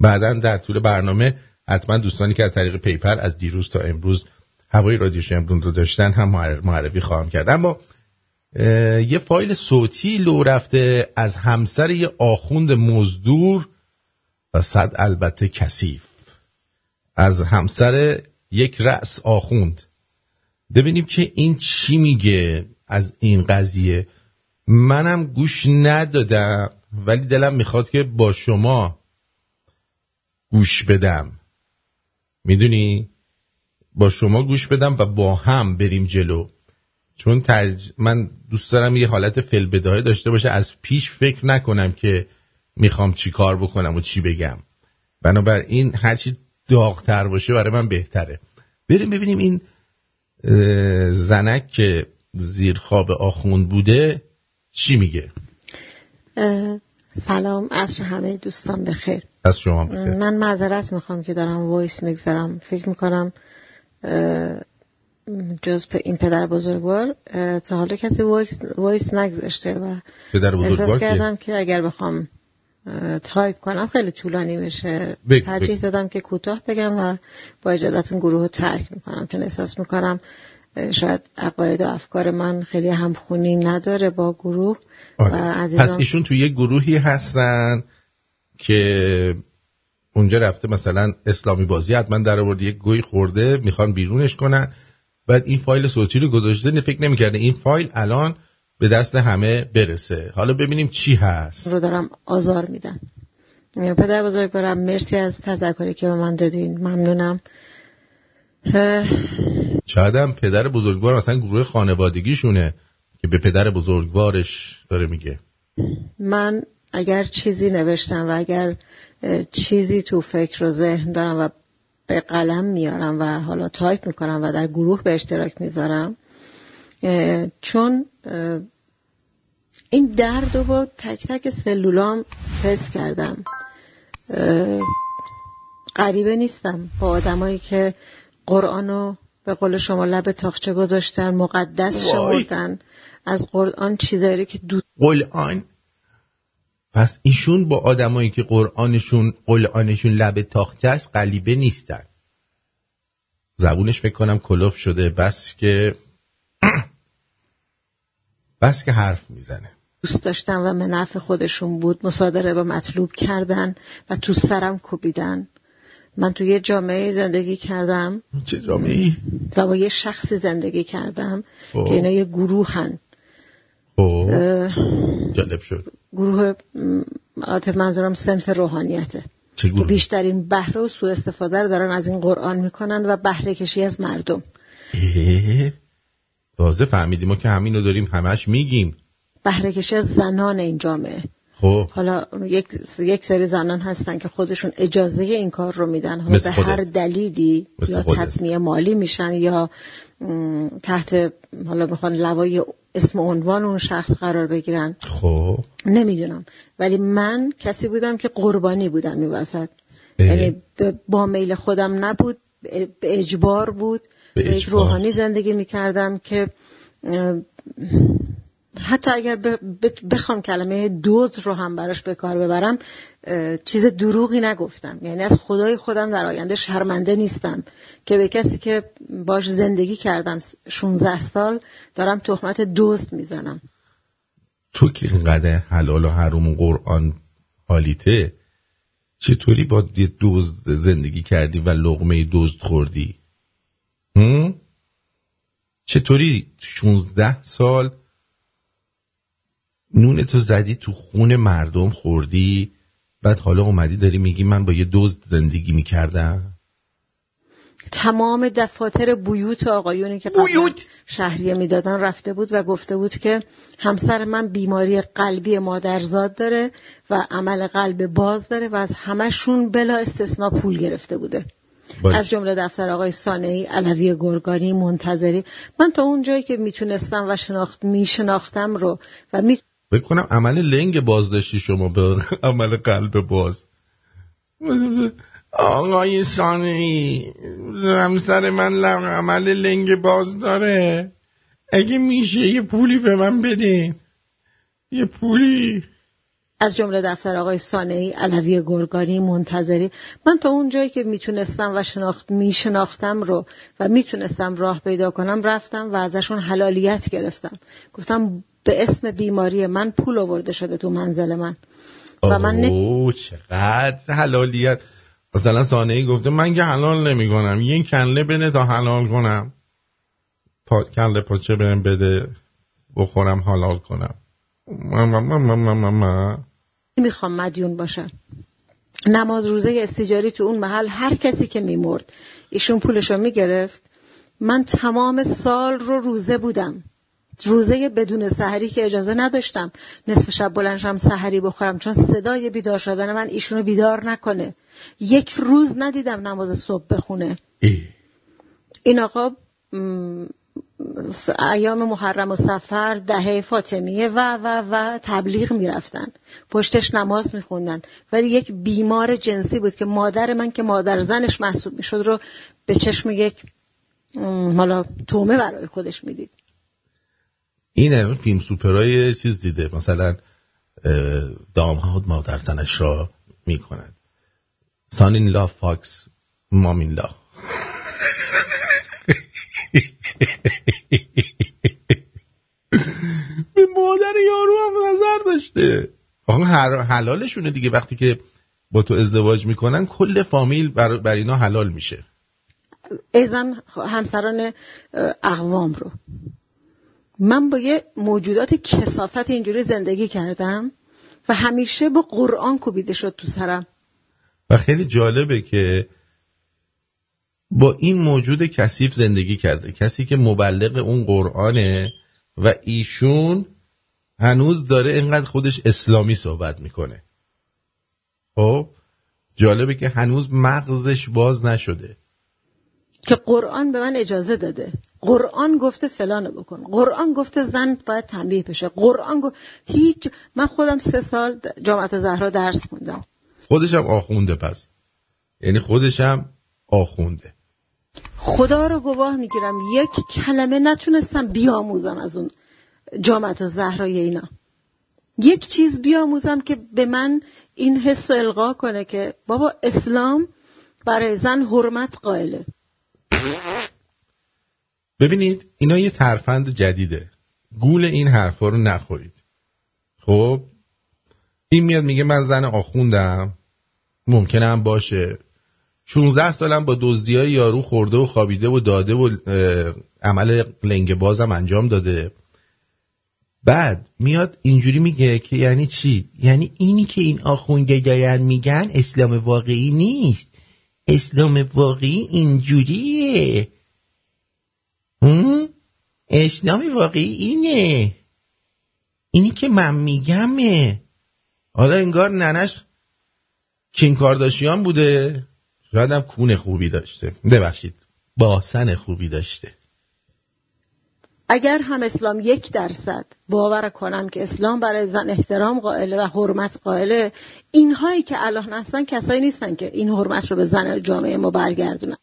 بعدا در طول برنامه حتما دوستانی که از طریق پیپر از دیروز تا امروز هوای رادیو شمرون رو داشتن هم معرفی خواهم کرد. اما یه فایل صوتی لو رفته از همسر یه آخوند مزدور و صد البته کثیف. از همسر یک رأس آخوند. ببینیم که این چی میگه از این قضیه. منم گوش ندادم ولی دلم می‌خواد که با شما گوش بدم. می‌دونی؟ با شما گوش بدم و با هم بریم جلو. چون ترج... من دوست دارم یه حالت فل داشته باشه. از پیش فکر نکنم که می‌خوام چی کار بکنم و چی بگم. بنابراین هرچی داغتر باشه برای من بهتره. بریم ببینیم این زنک که زیر خواب آخوند بوده چی میگه؟ سلام عصر همه دوستان بخیر. از شما بخیر. من معذرت می‌خوام که دارم voice می‌گذارم. فکر می‌کنم جز این پدر بزرگوار تا حالا کسی voice, نگذاشته و پدر احساس کردم که اگر بخوام تایپ کنم خیلی طولانی میشه. ترجیح دادم که کوتاه بگم و با اجازتون گروه رو ترک می‌کنم چون احساس می‌کنم شاید عقاید و افکار من خیلی همخونی نداره با گروه. آره. پس ایشون تو یه گروهی هستن که اونجا رفته مثلا اسلامی بازی حتما در آورده یک گوی خورده می‌خوان بیرونش کنن. بعد این فایل صوتی رو گذاشته فکر نمی‌کرده. این فایل الان به دست همه برسه. حالا ببینیم چی هست. رو دارم آزار میدن پدر بزرگوارم مرسی از تذکری که به من دادین. ممنونم. شاید پدر بزرگوار مثلا گروه خانوادگیشونه که به پدر بزرگوارش داره میگه. من اگر چیزی نوشتم و اگر چیزی تو فکر و ذهن دارم و به قلم میارم و حالا تایپ می‌کنم و در گروه به اشتراک می‌ذارم. چون این درد رو با تک تک سلولام حس کردم. غریبه نیستم. با آدمایی که قرآن به قول شما لب تاخچه گذاشتن مقدس شمردن از قرآن چیزایی که دو قرآن پس ایشون با آدمایی که قرآنشون قرآنشون لب تاخچه است قلیبه نیستن. زبونش فکر کنم کلوف شده بس که بس که حرف می‌زنه. دوست داشتن و منف خودشون بود. مصادره با مطلوب کردن و تو سرم کوبیدن. من تو یه جامعه زندگی کردم. چه جامعه و با یه شخصی زندگی کردم خب. که اینا یه گروه هن خب. جالب شد. گروه عاطف منظورم سنف روحانیته. که بیشترین بهره و سوء استفاده رو دارن از این قرآن می‌کنن و بهره کشی از مردم. تازه فهمیدیم ما که همین رو داریم همش میگیم. بهره کشی از زنان این جامعه. خب. حالا یک, یک سری زنان هستن که خودشون اجازه این کار رو میدن. حالا به هر دلیلی یا تطمیه مالی میشن یا تحت حالا می‌خوان لوای اسم عنوان اون شخص قرار بگیرن. خب. نمی‌دونم. ولی من کسی بودم که قربانی بودم این وسط. یعنی با میل خودم نبود به اجبار بود به یک روحانی زندگی می‌کردم که حتی اگر بخوام کلمه دوز رو هم براش به کار ببرم چیز دروغی نگفتم. یعنی از خدای خودم در آینده شرمنده نیستم. که به کسی که باش زندگی کردم 16 سال دارم تهمت دوست می‌زنم. تو که اینقدر حلال و حروم قرآن حالیته چطوری با یه دوز زندگی کردی و لغمه دوست خوردی؟ چطوری 16 سال نون تو زدی تو خون مردم خوردی بعد حالا اومدی داری میگی من با یه دزد زندگی می‌کردم؟ تمام دفاتر بیوت آقایونی که بیوت؟ شهریه می‌دادن رفته بود و گفته بود که همسر من بیماری قلبی مادرزاد داره و عمل قلب باز داره و از همشون بلا استثنا پول گرفته بوده. از جمله دفتر آقای سانهی علوی گرگانی منتظری. من تا اون جایی که می‌تونستم و شناخت میشناختم رو و می بکنم عمل لنگ باز داشتی شما به عمل قلب باز. آقای سانی همسر من عمل لنگ باز داره. اگه میشه یه پولی به من بدین. یه پولی. از جمله دفتر آقای سانهی علوی گرگانی منتظری. من تا اون جایی که می‌تونستم و شناخت میشناختم رو و می‌تونستم راه پیدا کنم رفتم و ازشون حلالیت گرفتم. گفتم به اسم بیماری من پول آورده شده تو منزل من. و من اوه چقدر حلالیت. مثلا سانه گفته من که حلال نمی کنم یه کنله بده تا حلال کنم. پا... کنله پاچه بهم بده؟ بخورم حلال کنم. می‌خوام مدیون باشم نماز روزه استجاری تو اون محل هر کسی که میمرد ایشون پولشو می‌گرفت. من تمام سال رو روزه بودم. روزه بدون سحری که اجازه نداشتم. نصف شب بلنشم سحری بخورم. چون صدای بیدار شدن من ایشونو بیدار نکنه. یک روز ندیدم نماز صبح بخونه. این آقا ایام محرم و سفر دهه فاطمیه و و و تبلیغ می‌رفتن. پشتش نماز میخوندن. ولی یک بیمار جنسی بود که مادر من که مادر زنش محسوب می‌شد رو به چشم یک حالا تومه برای خودش می‌دید. این فیلم سوپرای چیز دیده. مثلا دامهاد مادر زنش را می‌کنن. سان این لا فاکس مام این لا به مادر یارو هم نظر داشته. آقا حلالشونه دیگه. وقتی که با تو ازدواج می‌کنن کل فامیل بر, بر اینا حلال میشه. ایزن همسران اقوام رو. من با یه موجودات کسافت اینجوری زندگی کردم و همیشه با قرآن کوبیده شد تو سرم. و خیلی جالبه که با این موجود کثیف زندگی کرده. کسی که مبلغ اون قرآنه و ایشون هنوز داره اینقدر خودش اسلامی صحبت می‌کنه. خب جالبه که هنوز مغزش باز نشده. که قرآن به من اجازه داده. قرآن گفته فلانو بکن. قرآن گفته زن باید تنبیه بشه. قرآن گفت هیچ من خودم سه سال جامعت زهرا درس خوندم. خودشم آخونده پس. یعنی خودشم آخونده. خدا رو گواه می‌گیرم. یک کلمه نتونستم بیاموزم از اون جامعت زهرای اینا. یک چیز بیاموزم که به من این حس القا کنه که بابا اسلام برای زن حرمت قائله. ببینید اینا یه ترفند جدیده. گول این حرفا رو نخورید. خب؟ این میاد میگه من زن آخوندم. ممکنه هم باشه. 16 سالم با دزدی های یارو خورده و خوابیده و داده و عمل لنگ بازم انجام داده. بعد میاد اینجوری میگه که یعنی چی؟ یعنی اینی که این آخونده دارن میگن اسلام واقعی نیست. اسلام واقعی اینجوریه. اسلام واقعی اینه. اینی که من میگمه. حالا انگار ننش کین کارداشیان بوده. شاید هم کون خوبی داشته. ببخشید. باسن خوبی داشته. اگر هم اسلام یک درصد باور کنم که اسلام برای زن احترام قائله و حرمت قائله اینهایی که الان هستن کسایی نیستن که این حرمت رو به زن جامعه ما برگردونن.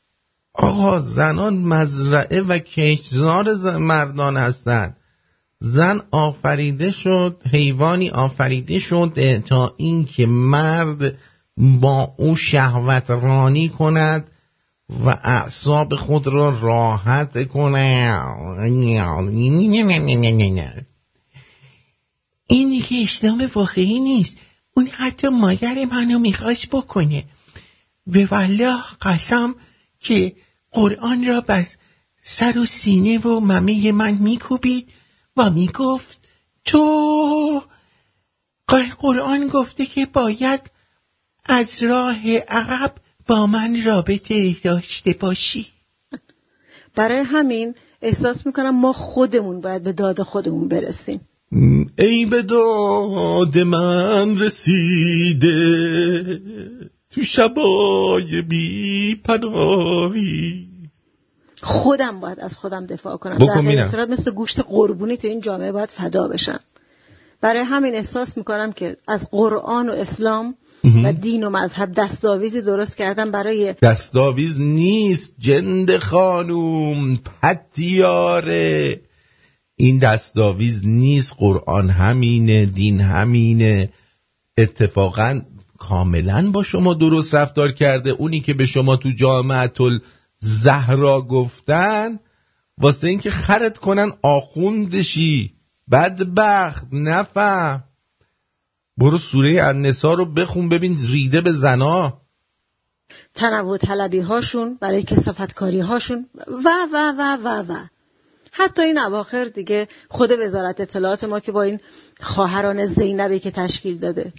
آقا زنان مزرعه و کشزار مردان هستند زن آفریده شد حیوانی آفریده شد تا اینکه مرد با او شهوت رانی کند و اعصاب خود را راحت کند. این که اسلام واقعی نیست. اون حتی مادر منو می‌خواست بکنه. به والله قسم که قرآن را بر سر و سینه و ممه من میکوبید و می‌گفت تو قرآن گفته که باید از راه عقب با من رابطه داشته باشی. برای همین احساس می‌کنم ما خودمون باید به داد خودمون برسیم. ای به داد من رسیده تو شبای بی پناهی خودم باید از خودم دفاع کنم. در صورت مثل گوشت قربونی تو این جامعه باید فدا بشم. برای همین احساس می‌کنم که از قرآن و اسلام و دین و مذهب دستاویزی درست کردم برای دستاویز نیست جند خانوم پتیاره. این دستاویز نیست قرآن همینه دین همینه. اتفاقا کاملا با شما درست رفتار کرده. اونی که به شما تو جامعه زهرا گفتن واسه اینکه خرد کنن آخوندشی. بدبخت نفهم. برو سوره النسا رو بخون ببین ریده به زنا. تنوع طلبی هاشون برای کسافتکاری هاشون و و و و و. حتی این اواخر دیگه خود وزارت اطلاعات ما که با این خواهران زینبی که تشکیل داده.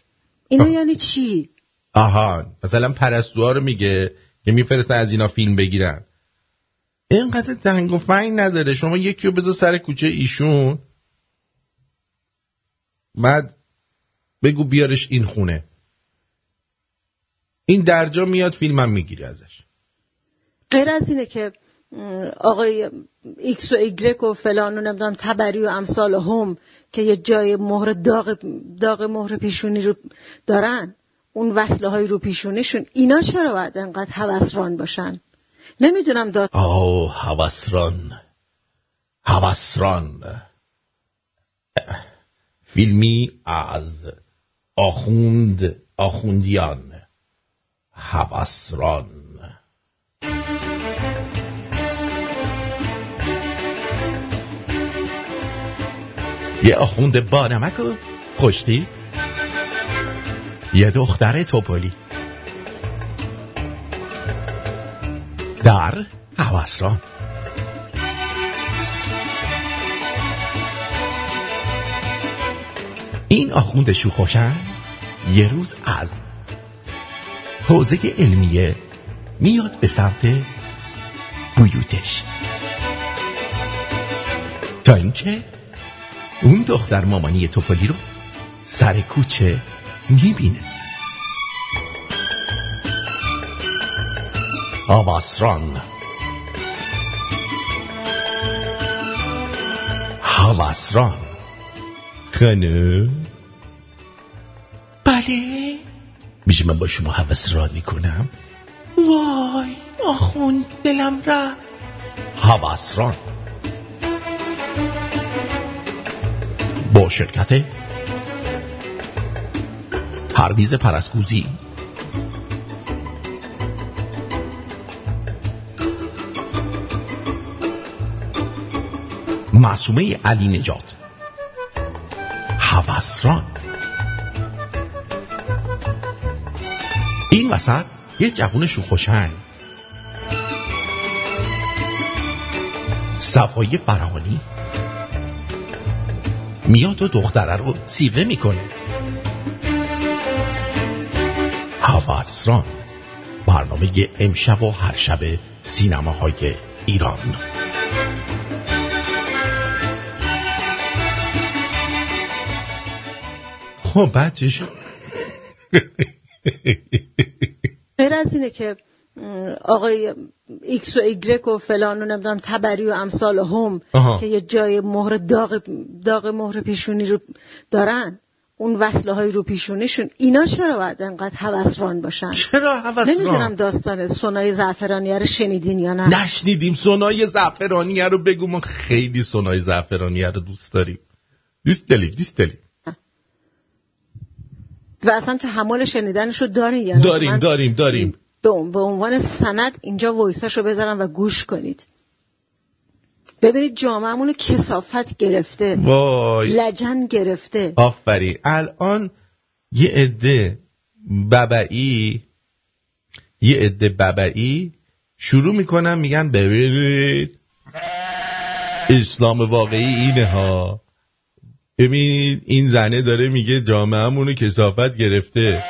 اینا یعنی چی؟ آها مثلا پرستوها رو میگه که میفرستن از اینا فیلم بگیرن. اینقدر دنگ و فنگ نداره. شما یکی رو بذار سر کوچه ایشون. بعد بگو بیارش این خونه. این درجا میاد فیلمم می‌گیری ازش. غیر از اینه که آقای ایکس و ایگرک و فلان و نمی‌دونم طبری و امثال هم که یه جای مهر داغ, داغ مهر پیشونی رو دارن اون وصله های رو پیشونیشون اینا چرا باید انقدر هوسران باشن؟ نمی‌دونم داد آه هوسران. حوسران. فیلمی از آخوند آخوندیان حوسران یه آخوند بانمک و خوشتی یه دختر توپلی. در هوسران این آخوند شوخوشن؟ یه روز از حوزه علمیه میاد به سمت بیوتش. تا اینکه اون دختر مامانی توپلی رو سر کوچه می‌بینه. هواسران هواسران خانه بله میشه من با شما هوسران می‌کنم؟ وای آخوند دلم را. هواسران با شرکت پرویز پرسکوزی معصومه علی نجات. هوسران وسط یه جوون شوخوشنگ صفای فرهانی میاد و دختره رو صیغه می‌کنه. هوسران برنامه امشب و هر شب سینماهای ایران. خب از اینه که آقای ایکس و ایگرک و فلان و نمی‌دونم طبری و امثال هم آها. که یه جای مهر داغ, داغ مهر پیشونی رو دارن اون وصله های رو پیشونیشون اینا چرا باید انقدر هوسران باشن؟ چرا نمی‌دونم هوسران داستان سونای زعفرانیه رو شنیدین یا نه. نشنیدیم. سونای زعفرانیه رو بگو. ما خیلی سونای زعفرانیه رو دوست داریم. دوست داریم دوست داریم. و اصلا تحمل شنیدنش رو دارین یا نه؟ داریم داریم داریم. به عنوان- سند اینجا وایساش رو بذارم و گوش کنید. ببینید جامعهمون کسافت گرفته. وای. لجن گرفته. آفرین. الان یه عده ببعی یه عده ببعی شروع می‌کنن میگن ببینید اسلام واقعی اینه ها. ببینید این زنه داره میگه جامعهمون رو کسافت گرفته.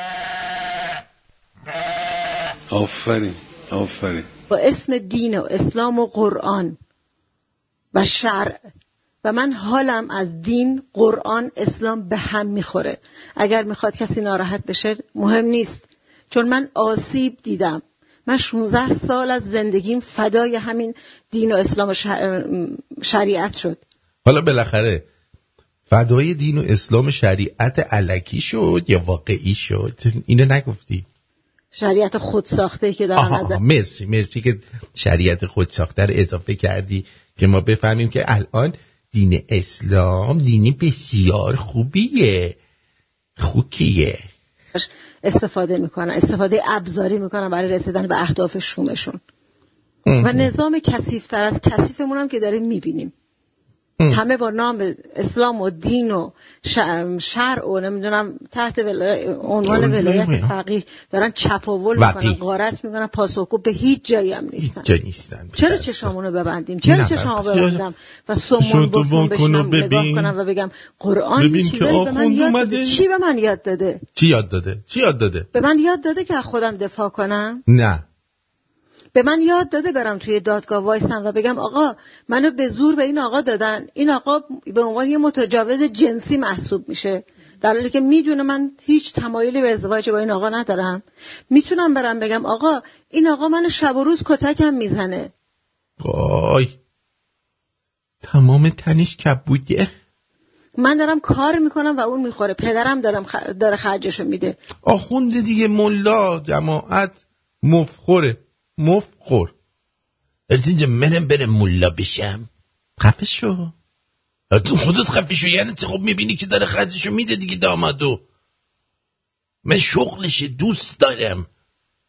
آفرین آفرین. با اسم دین و اسلام و قرآن و شرع. و من حالم از دین قرآن اسلام به هم می‌خوره. اگر می‌خواد کسی ناراحت بشه مهم نیست. چون من آسیب دیدم. من 16 سال از زندگیم فدای همین دین و اسلام و شر- شریعت شد. حالا بالاخره فدای دین و اسلام شریعت علکی شد یا واقعی شد؟ اینو نگفتی. شریعت خود ساخته که آها از مرسی مرسی که شریعت خود ساخته رو اضافه کردی که ما بفهمیم که الان دین اسلام دینی بسیار خوبیه خوکیه. استفاده می‌کنن استفاده ابزاری می‌کنن برای رسیدن به اهداف شومشون. و نظام کثیفتر از کثیفمون هم که داریم می‌بینیم. همه با نام اسلام و دین و شرع و نمی‌دونم تحت عنوان ولایت. فقیه دارن چپاول. می‌کنن غارت می‌کنن پاسخگو به هیچ جایی هم هیچ نیستن جا نیستن چرا. چشامونو ببندیم چرا چشامو. ببندم و سمون و بشنم نگاه. کنم و بگم قرآن چیزایی به من یاد. داده چی به من یاد داده چی یاد داده چی یاد داده به من یاد داده که از خودم دفاع کنم نه به من یاد داده برم توی دادگاه وایسم و بگم آقا منو به زور به این آقا دادن. این آقا به عنوان یه متجاوز جنسی محسوب میشه. در حالی که می‌دونه من هیچ تمایلی به ازدواج با این آقا ندارم. می‌تونم برم بگم آقا این آقا من شب و روز کتکم می‌زنه. وای. تمام تنش کبودیه من دارم کار می‌کنم و اون می‌خوره. پدرم دارم خ... داره خرجشو میده. آخونده دیگه ملا جماعت مفخوره. مفخور ارز اینجا منم برم ملا بشم. خفه شو. تو خودت خفه شو. یعنی چه خب می‌بینی که داره خرجشو میده دیگه دامادو. من شغلش دوست دارم.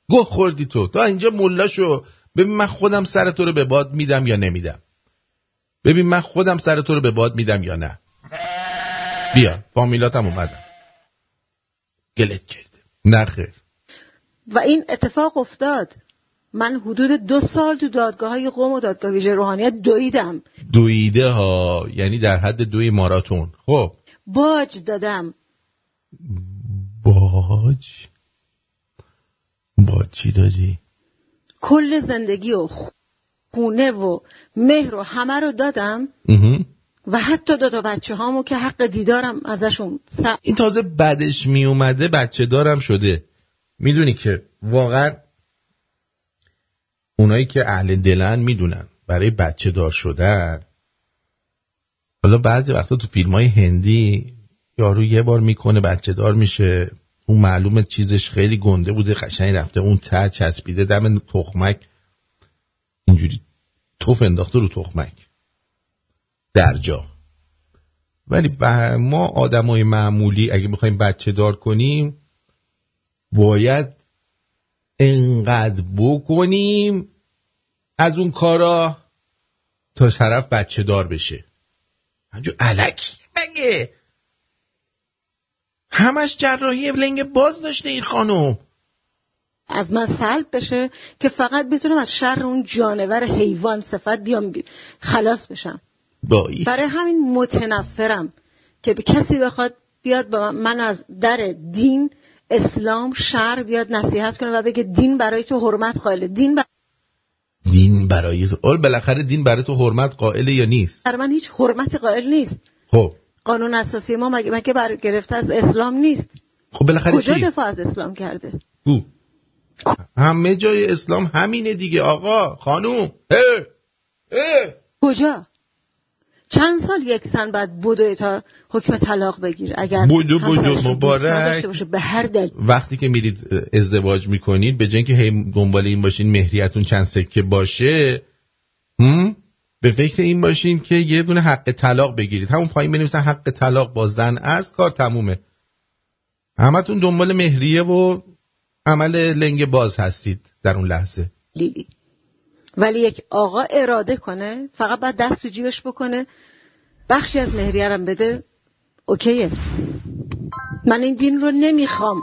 گوه خوردی تو. تو اینجا ملا شو. ببین من خودم سر تو رو به باد میدم یا نمیدم. ببین من خودم سر تو رو به باد میدم یا نه. بیا فامیلاتم اومدن. گلت کرده. نخیر و این اتفاق افتاد. من حدود دو سال تو دادگاه های قوم و دادگاه ویژه روحانیت دویدم. دویده ها یعنی در حد دوی ماراتون. خب. باج دادم. باج؟ باج چی دادی؟ کل زندگی و خونه و مهر و همه رو دادم. و حتی دو تا بچه هامو که حق دیدارم ازشون س... این تازه بعدش می اومده بچه دارم شده. می‌دونی که واقعا اونایی که اهل دلن می‌دونن. برای بچه دار شدن. حالا بعضی وقتا تو فیلم های هندی یارو یه بار می‌کنه بچه دار میشه. اون معلومه چیزش خیلی گنده بوده قشنگ رفته اون ته چسبیده دم تخمک. اینجوری توف انداخته رو تخمک. در جا. ولی ما آدمای معمولی اگه بخوایم بچه دار کنیم باید انقدر بکنیم از اون کارا تا طرف بچه دار بشه. همجور علکی. مگه؟ همش جراحی لنگ باز داشته این خانم. از من سلب بشه که فقط بتونم از شر اون جانور حیوان صفت بیام خلاص بشم. بایی. برای همین متنفرم که به کسی بخواد بیاد با من از در دین اسلام شر بیاد نصیحت کنه و بگه دین برای تو حرمت قائله دین بر... دین برای تو اول بالاخره دین برای تو حرمت قائله یا نیست برای من هیچ حرمتی قائل نیست خب قانون اساسی ما مگه مگه بر گرفته از اسلام نیست خب بالاخره کجا؟ دفاع از اسلام کرده او. همه جای اسلام همینه دیگه آقا خانوم اه. اه. کجا چند سال یک سن بعد بدو تا حکم طلاق بگیر. اگر بدو بدو همسرش رو دوست مبارک. باشه به هر دلیل. وقتی که میرید ازدواج می‌کنید به که هی دنبال این باشین مهریتون چند سکه باشه هم؟ به فکر این باشین که یه دونه حق طلاق بگیرید. همون پایین بنویسن حق طلاق با زن از کار تمومه. همتون دنبال مهریه و عمل لنگ باز هستید در اون لحظه. لیلی. ولی یک آقا اراده کنه فقط باید دست تو جیبش بکنه. بخشی از مهریرم بده. اوکیه. من این دین رو نمی‌خوام.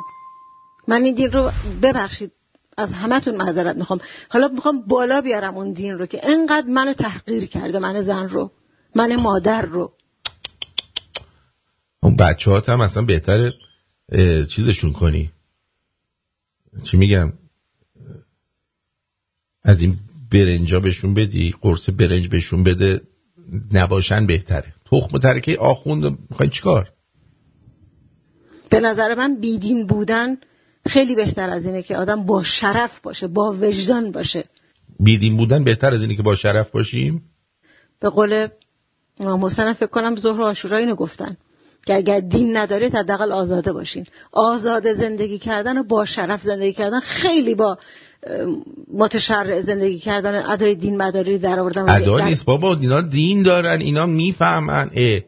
من این دین رو ببخشید. از همتون معذرت می‌خوام. حالا می‌خوام بالا بیارم اون دین رو که انقدر منو تحقیر کرده من زن رو من مادر رو. اون بچه هات هم اصلا بهتر چیزشون کنی. چی میگم؟ از این برنجا بهشون بدی قرص برنج بهشون بده نباشن بهتره. تخم ترکه آخوند می‌خواین چیکار؟ به نظر من بیدین بودن خیلی بهتر از اینه که آدم با شرف باشه با وجدان باشه. بیدین بودن بهتر از اینه که با شرف باشیم؟ به قول امام حسین فکر کنم ظهر و عاشورا اینو گفتن که اگر دین ندارید حداقل آزاده باشین. آزاده زندگی کردن و با شرف زندگی کردن خیلی با متشرع زندگی کردن ادای دین مداری در آوردن ادا نیست بابا اینا دین دارن اینا می‌فهمن. اه.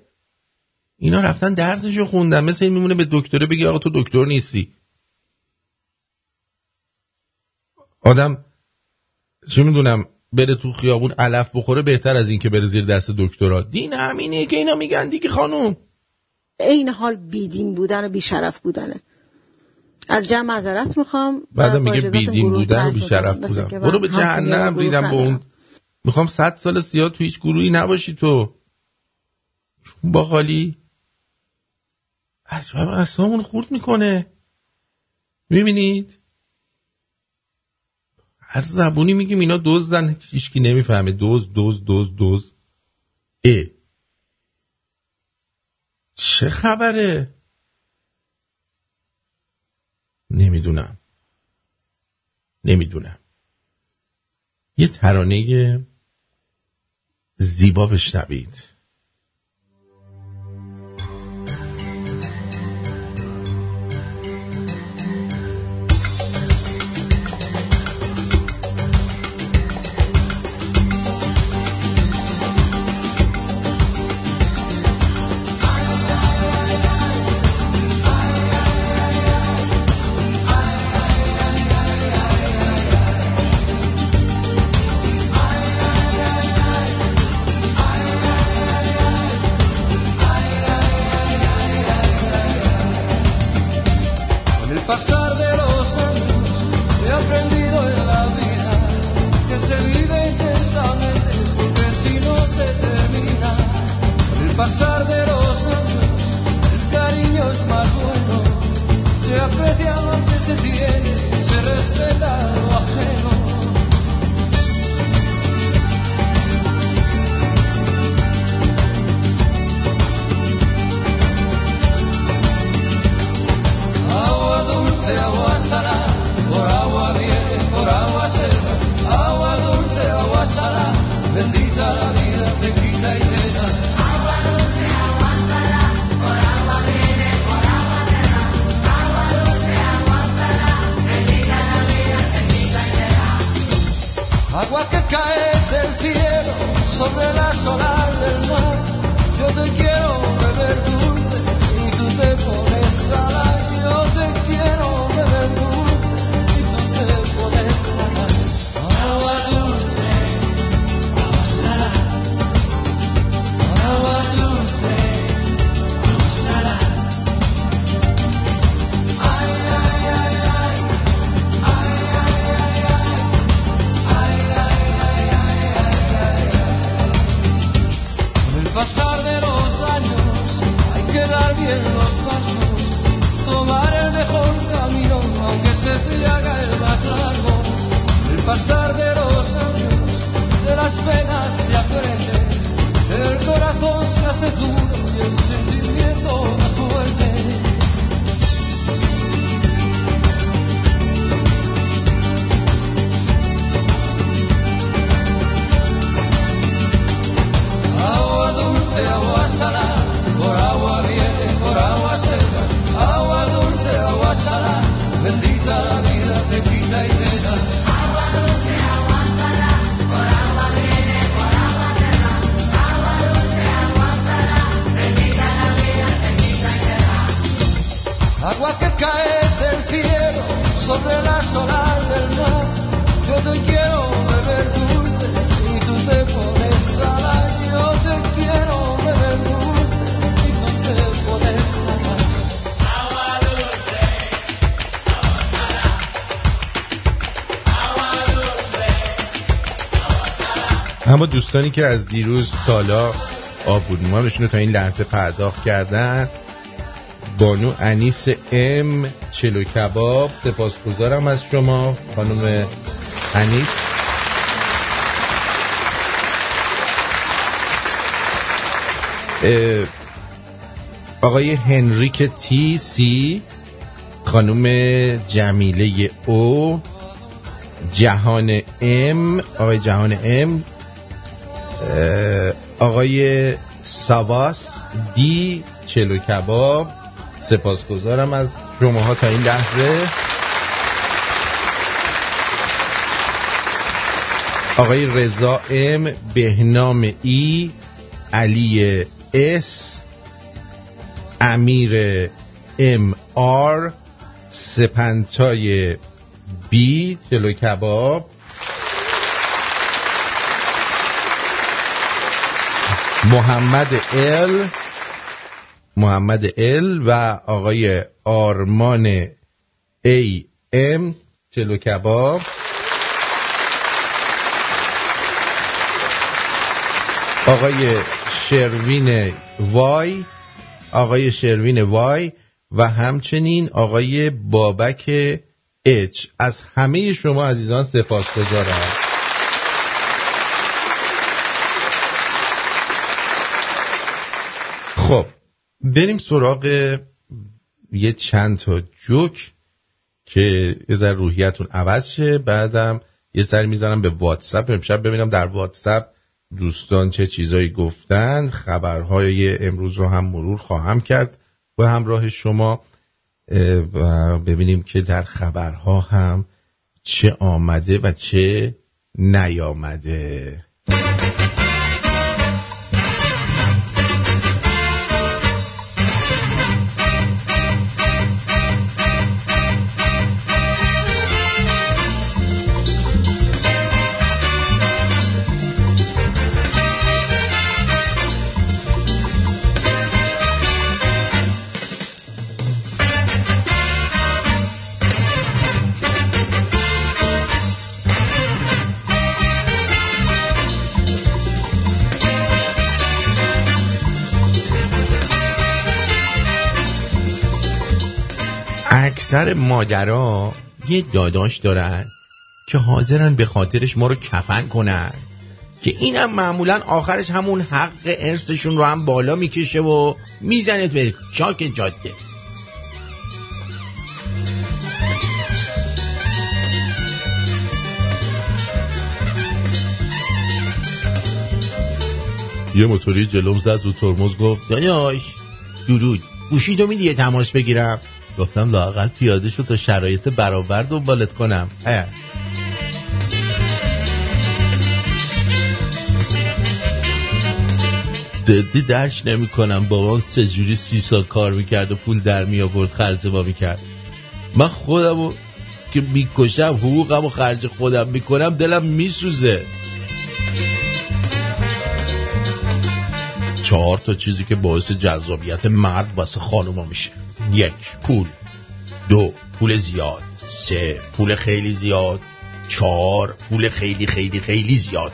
اینا رفتن درسشو خوندن مثل این میمونه به دکتره بگی آقا تو دکتر نیستی. آدم چه می‌دونم بره تو خیابون علف بخوره بهتر از این که بره زیر دست دکترا. دین همینه که اینا میگن دیگه خانوم. این حال بیدین بودن و بیشرف بودنه. از جمع معذرت می‌خوام. بعد میگه بیدین بودن و بیشرف بودن. برو به جهنم ریدم به اون می‌خوام صد سال سیاه تو هیچ گروهی نباشی تو. با خالی. اصلا اصلا خورد می‌کنه. می‌بینید؟ هر زبونی میگیم اینا دزدن. هیچکی نمی‌فهمه. دوز دوز دوز دوز. اه. چه خبره؟ نمی‌دونم. نمی‌دونم. یه ترانه زیبا بشنوید. اما دوستانی که از دیروز تالا آبودمانشون رو تا این لحظه پرداخت کردن. بانو انیس ام چلو کباب. سپاسگزارم از شما خانم انیس. آقای هنریک تی سی خانم جمیله او جهان ام آقای جهان ام. آقای ساواس دی چلو کباب سپاسگزارم از شماها تا این لحظه. آقای رضا ام بهنام ای علی اس امیر ام آر سپنتای بی چلو کباب. محمد ال محمد ال و آقای آرمان ای ام چلو کباب. آقای شروین وای آقای شروین وای و همچنین آقای بابک اچ از همه شما عزیزان سپاس خب. بریم سراغ یه چند تا جوک که یه ذره روحیتون عوض شه. بعدم یه سر می‌زنم به واتساپ. امشب ببینم در واتساپ دوستان چه چیزایی گفتند خبرهای امروز رو هم مرور خواهم کرد و همراه شما و ببینیم که در خبرها هم چه آمده و چه نیامده. اکثر مادرها یه داداش دارن که حاضرن به خاطرش ما رو کفن کنن. که اینم معمولا آخرش همون حق ارثشون رو هم بالا می‌کشه و می‌زنه به چاک جاده. یه موتوری جلوم زد رو ترمز گفت دانیاش درود. گوشی تو میدی تماس بگیرم؟ گفتم لاقل پیاده شد تا شرایط برابر دنبالت کنم. اه. جدی درش نمی کنم بابام سجوری سی سال کار می‌کرد و پول در می آورد خرج ما می‌کرد من خودمو که می‌کشم حقوقم و خرج خودم می‌کنم دلم میسوزه. چهار تا چیزی که باعث جذابیت مرد واسه خانوما میشه. یک پول. دو پول زیاد. سه پول خیلی زیاد. چهار پول خیلی خیلی خیلی زیاد.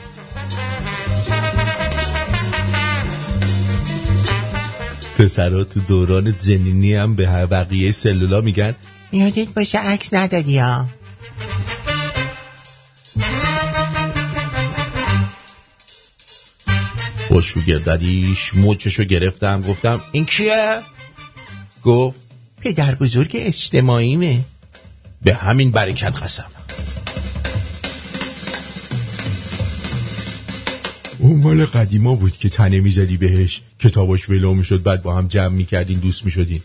پسرا تو دوران زنینی هم به هر بقیه سلولا میگن یادت باشه عکس ندادی ها؟ با شوگرددیش موچشو گرفتم گفتم این کیه؟ گفت پدر بزرگ اجتماعیمه. به همین برکت قسم. اون مال قدیما بود که تنه می‌زدی بهش. کتاباش ولو می‌شد بعد با هم جمع می‌کردین دوست می‌شدین.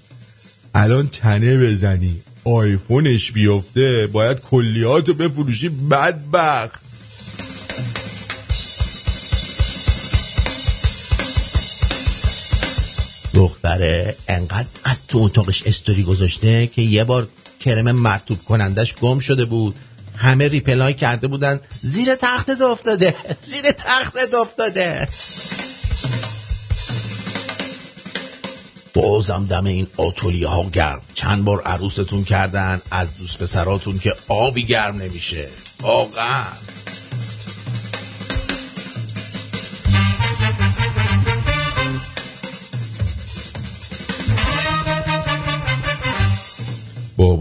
الان تنه بزنی آیفونش بیفته باید کلیاتو بفروشی بدبخت. دختره انقدر از تو اتاقش استوری گذاشته که یه بار کرم مرتوب کنندش گم شده بود. همه ریپلای کرده بودن. زیر تختت افتاده. زیر تختت افتاده. بازم دم این آتولیه ها گرم. چند بار عروستون کردن از دوست پسراتون که آبی گرم نمیشه. واقعا.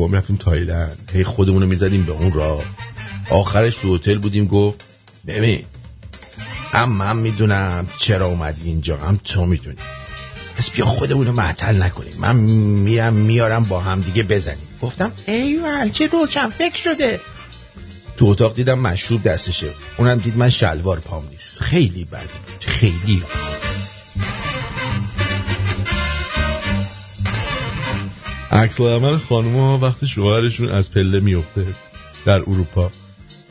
بابا می‌رفتیم تایلند. هی خودمونو می‌زدیم به اون را آخرش تو هتل بودیم گفت ببین هم من می‌دونم چرا اومدی اینجا هم تو می‌دونی. پس بیا خودمونو معطل نکنیم. من میرم میارم با هم دیگه بزنیم. گفتم ایوال چه روشن فکر شده. تو اتاق دیدم مشروب دستشه. اونم دید من شلوار پام نیست. خیلی بد خیلی عکس عمل خانوما وقتی شوهرشون از پله میفته در اروپا.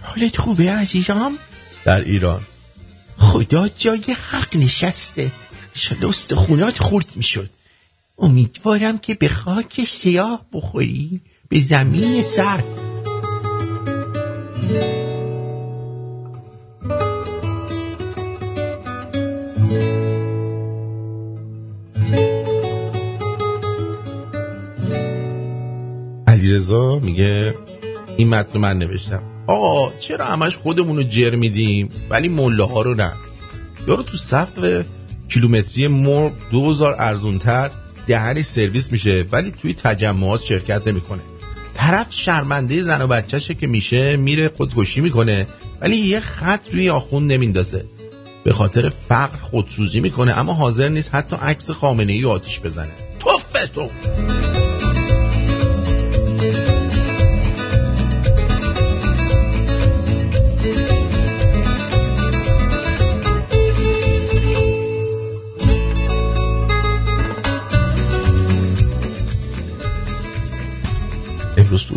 حالت خوبه عزیزم؟ در ایران. خدا جای حق نشسته. شلست خونات خورد می‌شد. امیدوارم که به خاک سیاه بخوری. به زمین سرد. میگه این متن من نوشتم. آقا چرا همش خودمونو جر میدیم؟ ولی مله ها رو نه. یارو تو صف کیلومتری مرغ دوزار ارزونتر دهنی سرویس میشه ولی توی تجمعات شرکت نمی‌کنه. طرف شرمنده زن و بچهشه که میشه میره خودکشی می‌کنه ولی یه خط روی آخون نمیندازه. به خاطر فقر خودسوزی می‌کنه اما حاضر نیست حتی عکس خامنه ای آتیش بزنه. توف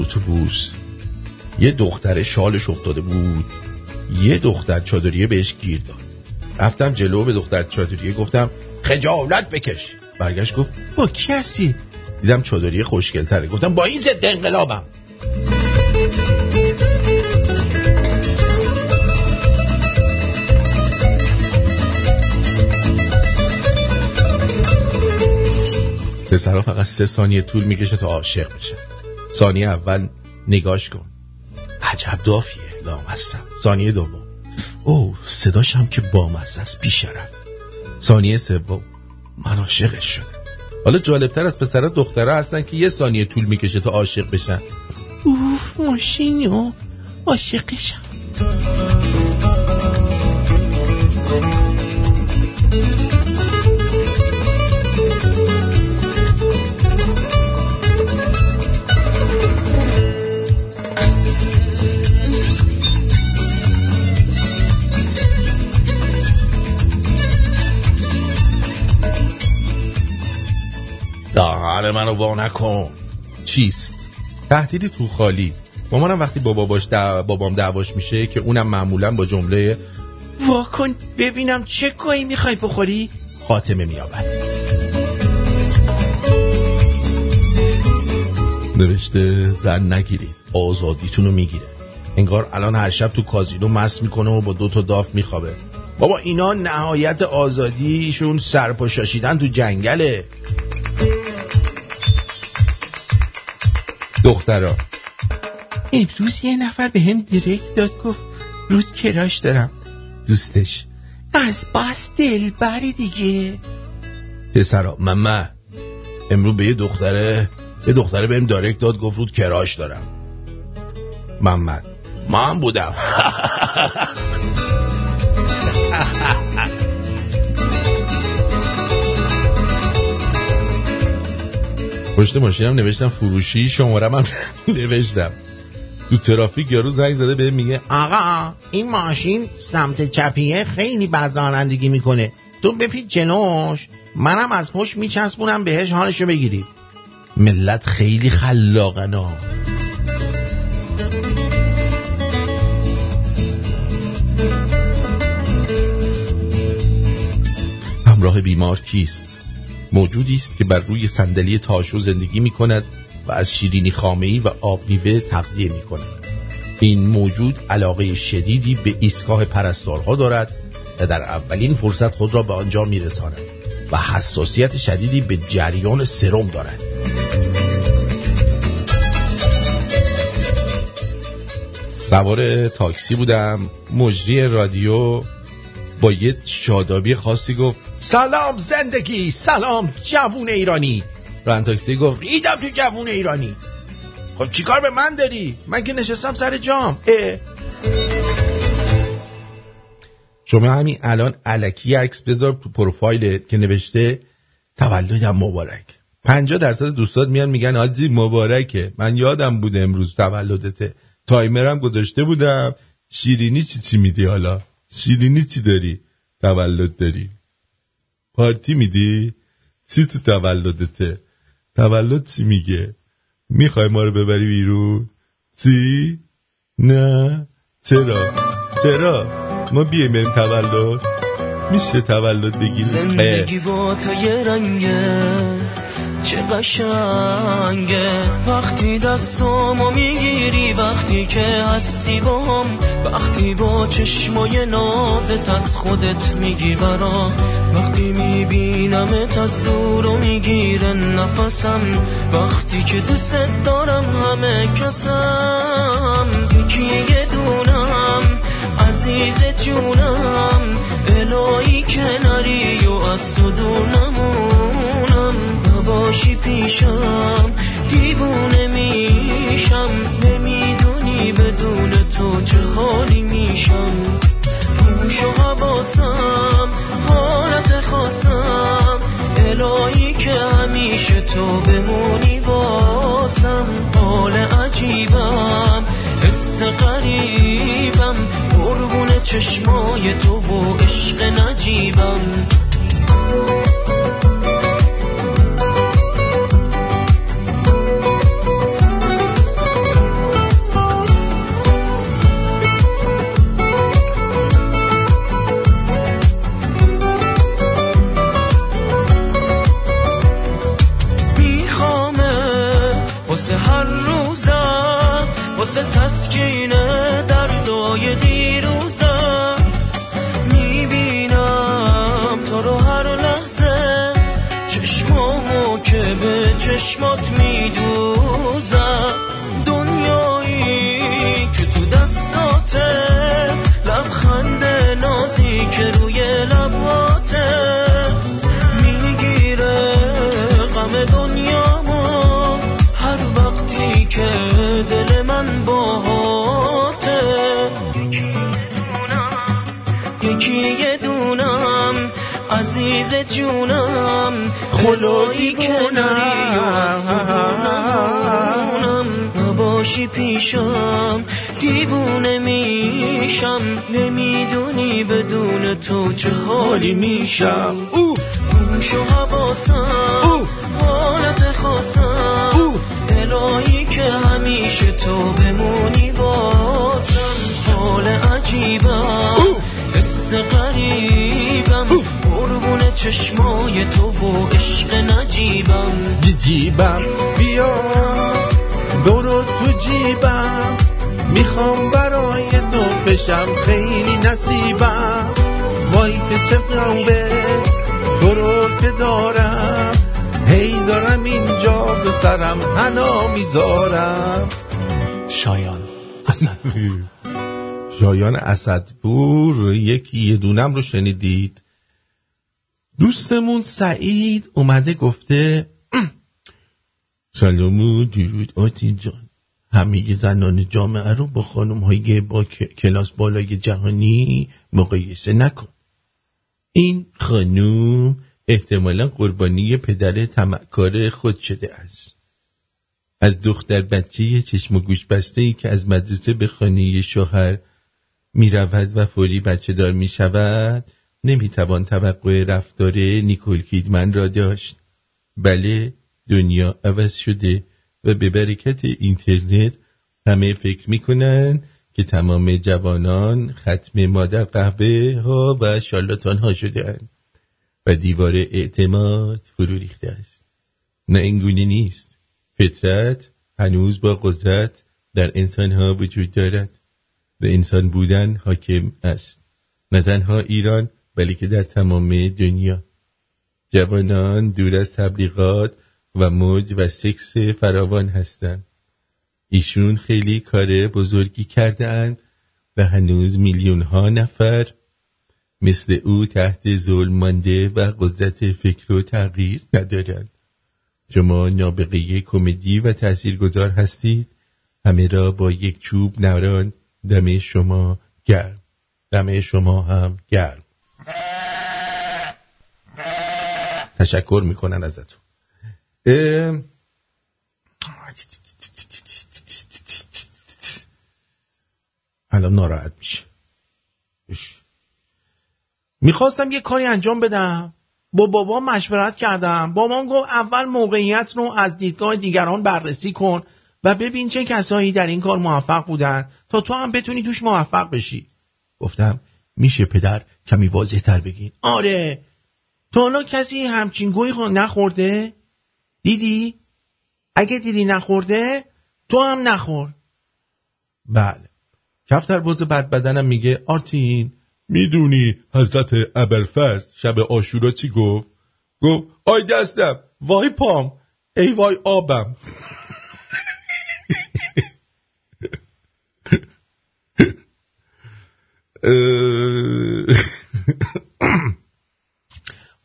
اتوبوس یه دختر شالش افتاده بود. یه دختر چادریه بهش گیر داد. رفتم جلو به دختر چادریه گفتم خجالت بکش. برگشت گفت با کی دیدم چادریه خوشگلتره. گفتم با این ضد انقلابم. پسرها فقط سه ثانیه طول می‌کشه تا عاشق بشه ثانیه اول نگاش کن. عجب دافیه. لامستم ثانیه دوم. او صداش هم که بامزه است بیشرف. ثانیه سوم. من عاشقش شدم. حالا جالبتر از پسرها دخترها هستن که یه ثانیه طول می‌کشه تا عاشق بشن. اوف ماشینو عاشقشم. منو وا نکن. چیست؟ تهدیدی تو خالی. مامانم وقتی با باباش دع... بابام دعواش میشه که اونم معمولا با جمله واکن ببینم چه گویی می‌خوای بخوری؟ خاتمه میابد نوشته زن نگیرید آزادیتونو می‌گیره. انگار الان هر شب تو کازینو مست می‌کنه و با دو تا داف میخوابه. بابا اینا نهایت آزادیشون سرپاشاشیدن تو جنگله. دخترا. امروز یه نفر به هم دیرکت داد گفت رود کراش دارم. دوستش. از بس بری دیگه. پسرا ممه امروز به یه دختره یه دختره بهم دایرکت داد گفت رود کراش دارم. محمد من بودم. پشت ماشینم نوشتم فروشی شمارم هم نوشتم. تو ترافیک یارو زنگ زده به میگه آقا این ماشین سمت چپیه خیلی بد رانندگی می‌کنه. تو بپید جلوش. منم از پشت میچسبونم بهش حالشو بگیری. ملت خیلی خلاقنا همراه بیمار کیست؟ موجودی است که بر روی صندلی تاشو زندگی می کند و از شیرینی خامه‌ای و آب میوه تغذیه می کند این موجود علاقه شدیدی به ایستگاه پرستارها دارد و در اولین فرصت خود را به آنجا می رساند و حساسیت شدیدی به جریان سرم دارد. سوار تاکسی بودم. مجری رادیو با یه شادابی خاصی گفت. سلام زندگی سلام جوون ایرانی. ران تاکسی گفت ریدم تو جوون ایرانی. خب چیکار به من داری؟ من که نشستم سر جام. اه. شما همین الان علکی عکس بذار تو پروفایلت که نوشته تولدم مبارک. 50 درصد دوستات میان میگن آجی مبارکه. من یادم بود امروز تولدته تایمرم گذاشته بودم. شیرینی چی چی میدی حالا؟ شیرینی چی داری؟ تولد داری. پارتی میدی؟ چی تو تولدته تولد چی میگه؟ می‌خوای ما رو ببری بیرون؟ چی؟ نه. چرا؟ چرا؟ ما بیایم بریم تولد؟ میشه تولد بگیریم زندگی با تو یه رنگه چه قشنگه وقتی دستامو می‌گیری وقتی که هستی با هم وقتی با چشمای نازت از خودت میگی برا وقتی میبینمت از دور و می‌گیره نفسم. وقتی که دوست دارم همه کسم یکی یه دونم. عزیز جونم الهی کناری و از تو باشی پیشم. دیوونه میشم نمی‌دونی بدون تو چه حالی میشم. گوش و حواسم حالت خواستم الهی که همیشه تو بمونی باسم حال عجیبم حس قربون چشمای تو و عشق نجیبم. ز جونم خلایی کنم باشی پیشم دیوونه میشم. نمی‌دونی بدون تو چه حالی میشم. او گوش و حواسم او حالت خواستم الهی که همیشه تو چشمای تو و عشق نجیبم. جیبم بیا. برو تو جیبم. می‌خوام برای تو بشم خیلی نصیبم. وای که چه به تو رو که دارم. هی دارم اینجا به سرم حنا می‌ذارم. شایان اسد. شایان اسدپور یکی یه دونم رو شنیدید. دوستمون سعید اومده گفته سلام و درود آتی جان. همه زنان جامعه رو با خانم های با کلاس بالای جهانی مقایسه نکن. این خانوم احتمالا قربانی پدر تمکار خود شده است. از دختر بچه چشم و گوش بسته ای که از مدرسه به خانه شوهر می رود و فوری بچه دار می شود نمی توان توقع رفتار نیکول کیدمن را داشت. بله دنیا عوض شده و به برکت اینترنت همه فکر می‌کنن که تمام جوانان ختم مادر قهوه ها و شالاتان ها شده و دیوار اعتماد فرو ریخته است. نه اینگونه نیست. فطرت هنوز با قدرت در انسان ها وجود دارد و انسان بودن حاکم است. نه تنها ایران بلکه در تمام دنیا. جوانان دور از تبلیغات و موج و سکس فراوان هستند. ایشون خیلی کار بزرگی کرده اند و هنوز میلیون ها نفر مثل او تحت ظلم مانده و قدرت فکر و تغییر ندارند. شما نابغه کمدی و تاثیرگذار هستید. همه را با یک چوب نران. دم شما گرم. دم شما هم گرم. تشکر می‌کنن ازتون. الان ناراحت میشه. می‌خواستم یه کاری انجام بدم. با بابا مشورت کردم. بابام گفت اول موقعیت رو از دیدگاه دیگران بررسی کن و ببین چه کسایی در این کار موفق بودن تا تو هم بتونی توش موفق بشی. گفتم میشه پدر کمی واضح تر بگین. آره. تا حالا کسی همچین گوی نخورده؟ دیدی؟ اگه دیدی نخورده تو هم نخور. بله. کفتر بز بد بدنم میگه آرتین می‌دونی حضرت ابرفرد شب آشورا چی گفت؟ گفت آی دستم وای پام ای وای آبم.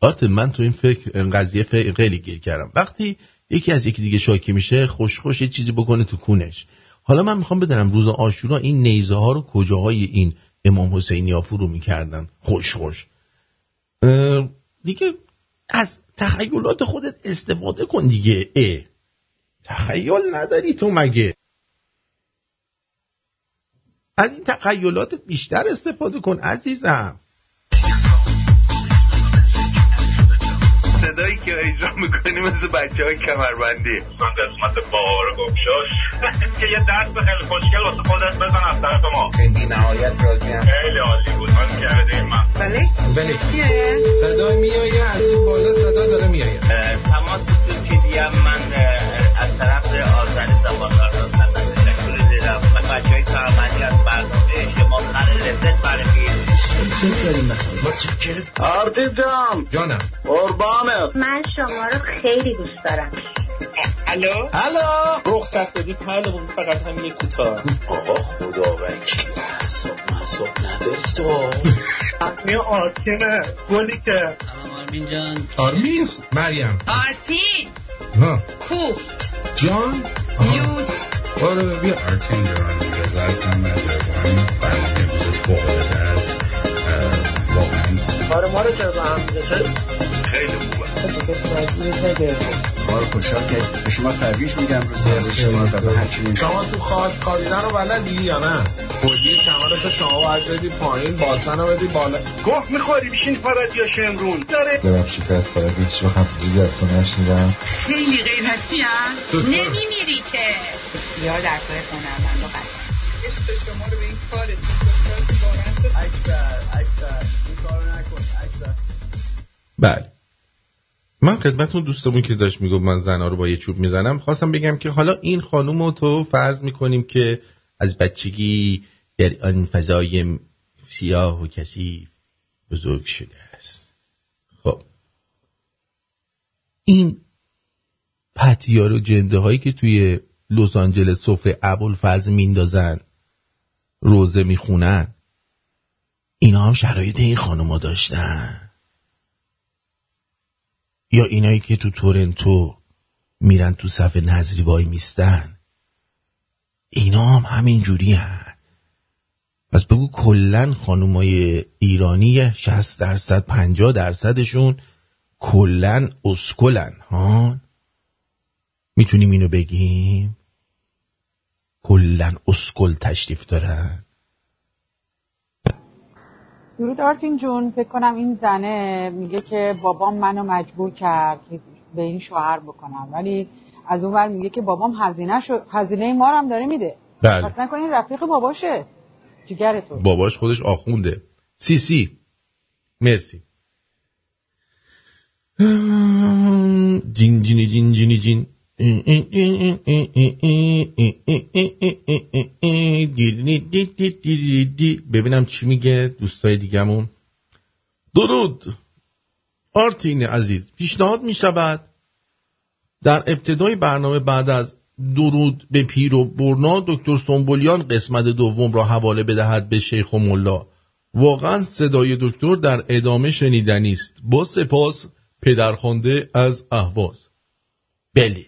آرت من تو این فکر این قضیه فکر خیلی گیر کردم. وقتی یکی از یکی دیگه شاکی میشه خوش خوش یه چیزی بکنه تو کونش. حالا من می‌خوام بدنم روز آشورا این نیزه ها رو کجاهای این امام حسینی ها فرو می‌کردن؟ خوش خوش دیگه از تخیلات خودت استفاده کن دیگه اه. تخیل نداری تو مگه؟ از این تخیلاتت بیشتر استفاده کن عزیزم. صدایی که اجرا می‌کنی مثل بچه های کمربندی. من قسمت بار گمشاش. که یه دست به خیلی خوشگل واسه خودت بزن از طرف ما. خیلی نهایت راضی هم. خیلی عالی بود من کردیم من بله. بله. صدا میایه از این بالا صدا داره میایه. تماس تو هم من از طرف آزاد زبان. های کارمندی از برنامه شما خیلی لذت برمید چه داریم مثلا آرتی جان. جانم. قربانت. من شما رو خیلی دوست دارم. الو؟ الو. رخصت بدی فقط هم یه کوتاه. آقا خدا وکیل حساب محساب نداری تو. می آرتینه گلی که. آرمین جان. آرمین؟ مریم. آرتین! ها. کوفت. جان؟ آره بیا آرتین جان دیگه زایست هم نداره با همین العاده است واقعا کار ما رو چرا با هم دیگه خیلی خوبه افتخار خوشحال که به شما تبریک میگم روز شما و همچنین. شما تو خاک خوابیدن رو بلدی یا نه؟ خودی کمرت شما باید بدی پایین باسن رو بدی بالا. گفت می‌خوری بشین فرادی یا شمرون. داره. دارم شکست فرد هیچ وقت حرفی از تو نشنیدم. خیلی غیر هستی هم نمیمیری که. یا در کار هنرمند و عشق شما رو به این کارت اکبر اکبر این کارو نکن اکبر. بله. من خدمتون دوستمون که داشت می‌گفت من زنا رو با یه چوب می‌زنم خواستم بگم که حالا این خانوم رو تو فرض می‌کنیم که از بچگی در آن فضای سیاه و کثیف بزرگ شده است. خب. این پتیار و جنده هایی که توی لس آنجلس سفره ابوالفضل میندازن روزه می‌خونن اینا هم شرایط این خانوما داشتن. یا اینایی که تو تورنتو میرن تو صف نظری وای میستن؟ اینا هم همین جوری هن. پس بگو کلن خانومای ایرانی 60 درصد 50 درصدشون کلن اسکلن ها می‌تونیم اینو بگیم؟ کلن اسکل تشریف دارن؟ درود آرتین جون فکر کنم این زنه میگه که بابام منو مجبور کرد که به این شوهر بکنم. ولی از اون ور میگه که بابام هزینه شد هزینه ما رو هم داره میده. بله. پس نکنین رفیق باباشه. جگر تو باباش خودش آخونده. سی سی. مرسی. جین جینی جین جینی جین. ببینم چی میگه دوستای دیگمون درود آرتین عزیز پیشنهاد می‌شود در ابتدای برنامه بعد از درود به پیر و برنا دکتر سنبولیان قسمت دوم را حواله بدهد به شیخ و ملا واقعا صدای دکتر در ادامه شنیدنی است با سپاس پدرخوانده از اهواز بله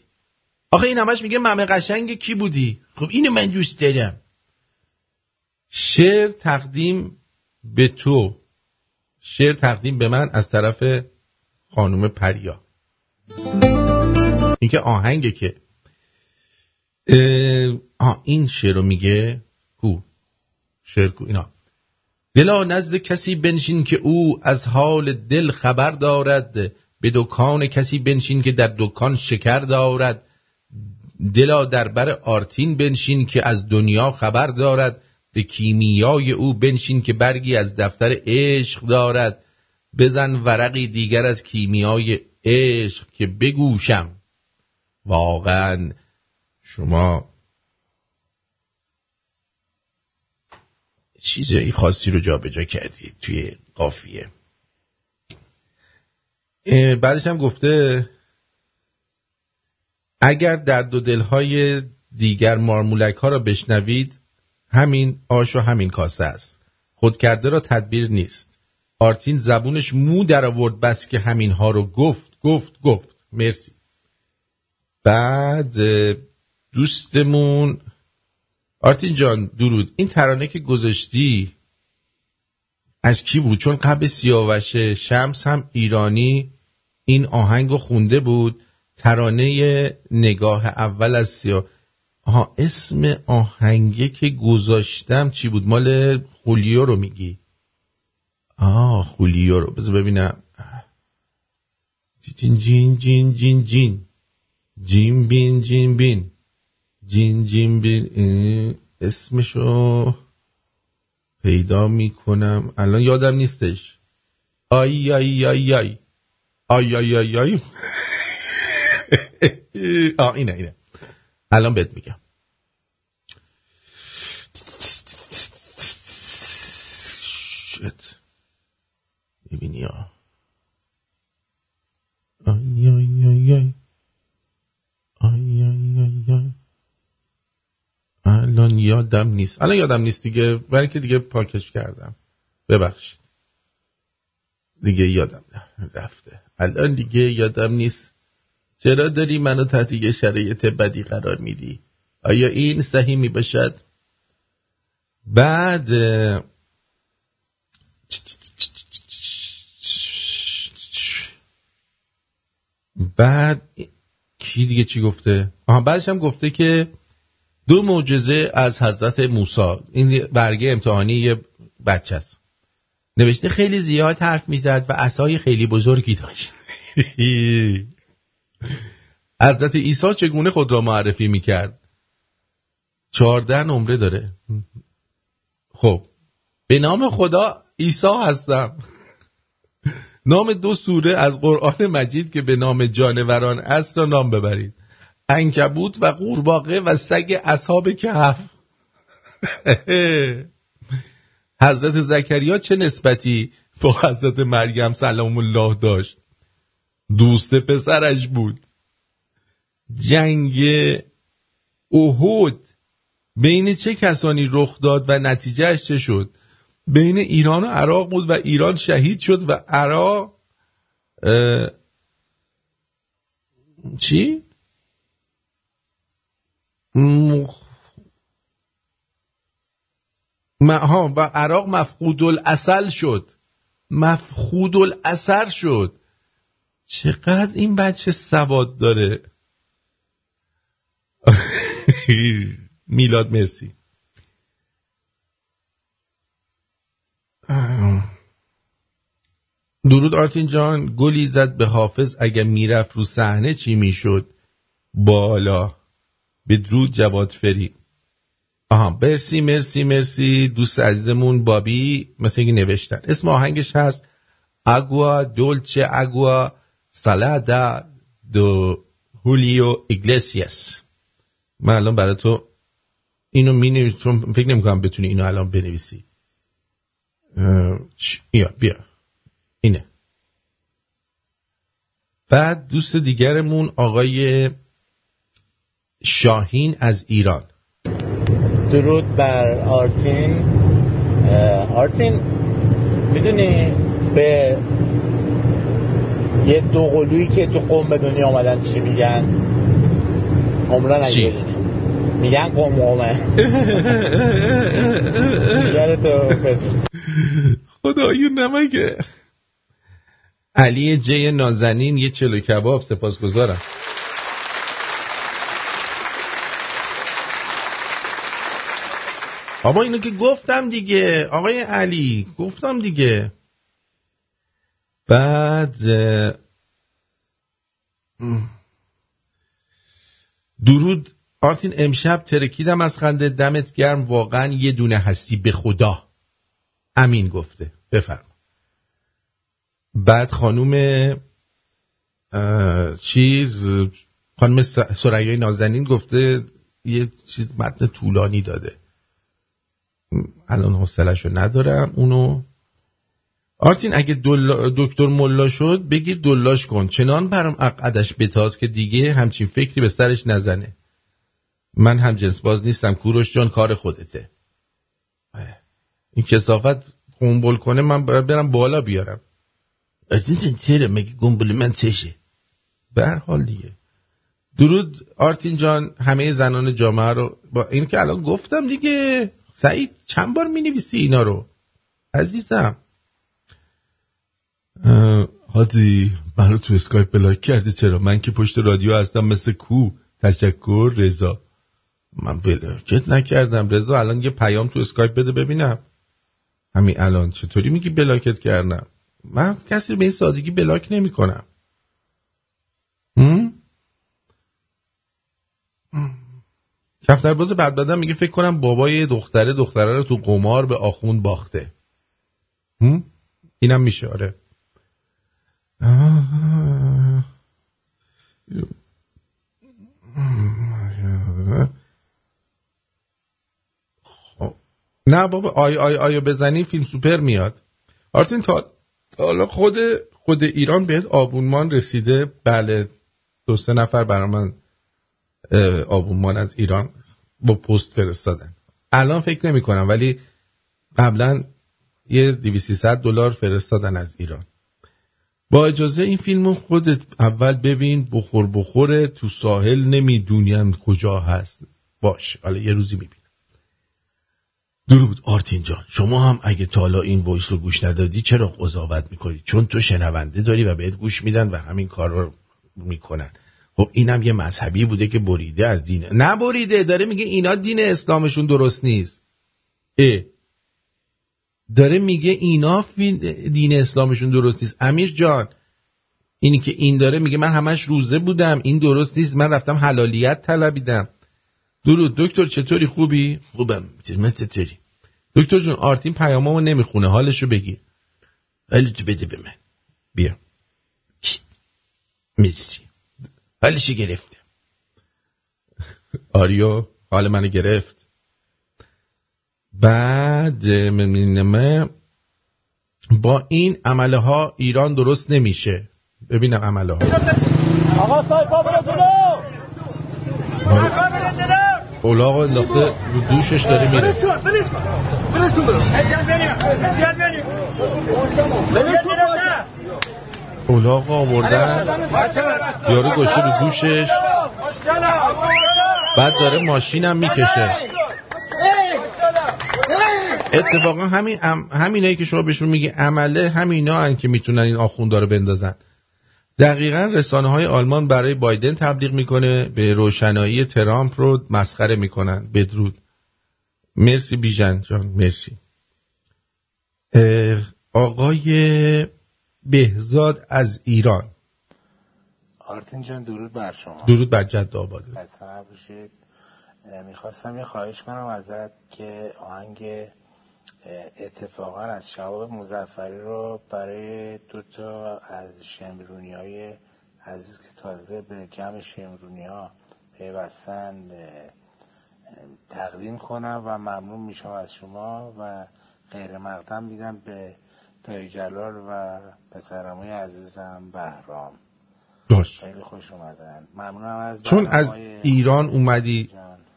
آخه این همش میگه ممه قشنگ کی بودی؟ خب اینو من دوست دارم. شعر تقدیم به تو. شعر تقدیم به من از طرف خانم پریا. این که آهنگه که. آه این شعر رو میگه کو؟ شعر کو؟ اینا. دلا نزد کسی بنشین که او از حال دل خبر دارد. به دکان کسی بنشین که در دکان شکر دارد. دلا در بر آرتین بنشین که از دنیا خبر دارد. به کیمیای او بنشین که برگی از دفتر عشق دارد. بزن ورقی دیگر از کیمیای عشق که بگوشم. واقعا شما چیزایی خاصی رو جابجا کردید توی قافیه. بعدش هم گفته اگر درد و دلهای دیگر مارمولک ها را بشنوید همین آش و همین کاسه است. خود کرده را تدبیر نیست. آرتین زبونش مو در آورد بس که همین ها رو گفت گفت گفت. مرسی. بعد دوستمون. آرتین جان درود. این ترانه که گذاشتی از کی بود؟ چون قبل سیاوش شمس هم ایرانی این آهنگ خونده بود. ترانه نگاه اول از سیا آها اسم آهنگه که گذاشتم چی بود؟ مال خولیو رو میگی؟ آه خولیو رو. بذار ببینم. جین جین جین جین جین. جین بین جین بین. جین جین بین. اسمشو پیدا می‌کنم. الان یادم نیستش. آی آی آی آی. آی آی آی آی. آه اینه اینه. الان بهت میگم. shit. ببینی آ آی آی آی آی آی. آی آی الان یادم نیست. الان یادم نیست دیگه برای که دیگه پاکش کردم. ببخشید. دیگه یادم رفته. الان دیگه یادم نیست. چرا داری منو تحت یه شرایط بدی قرار میدی؟ آیا این صحیح می باشد بعد بعد کی دیگه چی گفته؟ آها بعدش هم گفته که دو معجزه از حضرت موسی. این برگه امتحانی یه بچه است. نوشته خیلی زیاد حرف می‌زد و عصای خیلی بزرگی داشت. حضرت عیسی چگونه خود را معرفی می‌کرد؟ چهارده نمره داره. خب به نام خدا عیسی هستم. نام دو سوره از قرآن مجید که به نام جانوران است را نام ببرید. انکبوت و قورباغه و سگ اصحاب کهف. حضرت زکریا چه نسبتی با حضرت مریم سلام الله داشت؟ دوست پسرش بود. جنگ احد بین چه کسانی رخ داد و نتیجهش چه شد؟ بین ایران و عراق بود و ایران شهید شد و عراق چی؟ مخ... و عراق مفقود الاصل شد. مفقود الاثر شد. چقدر این بچه سواد داره؟ میلاد مرسی. درود آرتین جان گلی زد به حافظ اگر می‌رفت رو صحنه چی می‌شد؟ بالا. بدرود جواد فری. آها مرسی مرسی مرسی. دوست عزیزمون بابی مثل اینکه نوشتن. اسم آهنگش هست اگوا دولچه اگوا. سالادا دو هولیو ایگلسیاس من الان برای تو اینو می فکر نمی کنم بتونی اینو الان بنویسی. بیا بیا. اینه. بعد دوست دیگرمون آقای شاهین از ایران. درود بر آرتین. آرتین می‌دونی به یه دو قلویی که تو قوم به دنیا آمدن چی میگن؟ عمران اگه میگن قوم قومه. خدایی نمگه علی جی نازنین یه چلو کباب سپاس گذارم بابا اینو که گفتم دیگه. آقای علی گفتم دیگه. بعد درود. آرتین امشب ترکیدم از خنده. دمت گرم. واقعا یه دونه هستی به خدا. امین گفته. بفرم بعد خانوم چیز خانم سریای نازنین گفته یه چیز متن طولانی داده. الان حوصله‌شو ندارم. اونو آرتین اگه دکتر ملا شد بگیر دلاش کن. چنان برام عقدش بتاز که دیگه همچین فکری به سرش نزنه. من هم جنس باز نیستم. کوروش جان کار خودته. این کسافت قنبل کنه من باید برم بالا بیارم. این چیره مگه قنبل من چشه؟ به حال دیگه. درود آرتین جان همه زنان جامعه رو. با این که الان گفتم دیگه سعید چند بار می نویسی اینا رو؟ عزیزم. هادی منو تو اسکایپ بلاک کرده چرا؟ من که پشت رادیو هستم مثل کوه. تشکر رضا. من بلاکت نکردم. رضا الان یه پیام تو اسکایپ بده ببینم. همین الان. چطوری میگی بلاکت کردم؟ من کسی به این سادگی بلاک نمی کنم کفتر باز بعد دادم میگه فکر کنم بابای دختره دختره رو تو قمار به آخون باخته. اینم میشه. آره. نه بابا آی آی آیا بزنی فیلم سوپر میاد. آرتین تا حالا خود خود ایران بهت آبونمان رسیده. بله دو سه نفر برای من آبونمان از ایران با پست فرستادن. الان فکر نمی کنم ولی قبلا یه 200 دلار فرستادن از ایران. با اجازه این فیلم خودت اول ببین بخور بخوره تو ساحل نمی‌دونیم کجا هست. باش حالا یه روزی می‌بینم. درود آرتین جان. شما هم اگه تالا این voice رو گوش ندادی چرا قضاوت می‌کنی؟ چون تو شنونده داری و بهت گوش میدن و همین کار رو می‌کنن. خب اینم یه مذهبی بوده که بریده از دین. نه بریده داره میگه اینا دین اسلامشون درست نیست. داره میگه اینا دین اسلامشون درست نیست. امیر جان اینی که این داره میگه من همش روزه بودم این درست نیست. من رفتم حلالیت طلبیدم. درود. دکتر چطوری؟ خوبی؟ خوبم. مثل چطوری؟ دکتر جون آرتین پیامامو نمی‌خونه. حالشو بگیر. حالتو بده به من؟ بیا. مرسی. حالشو گرفته؟ آریو حال منو گرفت. بعد با این عمله ها ایران درست نمیشه. ببینم عمله ها آقا سایپا برو جلو. اولاغ انداخته رو دوشش داره میره. اولاغ آوردن. یارو گوشه رو دوشش. بعد داره ماشینم می‌کشه. اتفاقا همین همینایی که شما بهشون میگی عمله همینا هن که می‌تونن این آخوندا رو بندازن. دقیقا رسانه های آلمان برای بایدن تبلیغ می‌کنه به روشنایی ترامپ رو مسخره می‌کنن بدرود. مرسی بیژن جان مرسی. آقای بهزاد از ایران. آرتین جان درود بر شما. درود بر جد آباد. می‌خواستم یه خواهش کنم ازت که آهنگ اتفاقا از شباب مزفری رو برای دو تا از شمرونی های عزیز که تازه به جمع شمرونی ها پیوستن تقدیم کنم و ممنون میشم از شما و غیر مقدم میدم به دایی جلال و پسرمای عزیزم بهرام. باش. خیلی خوش اومدن. ممنونم از چون از ایران اومدی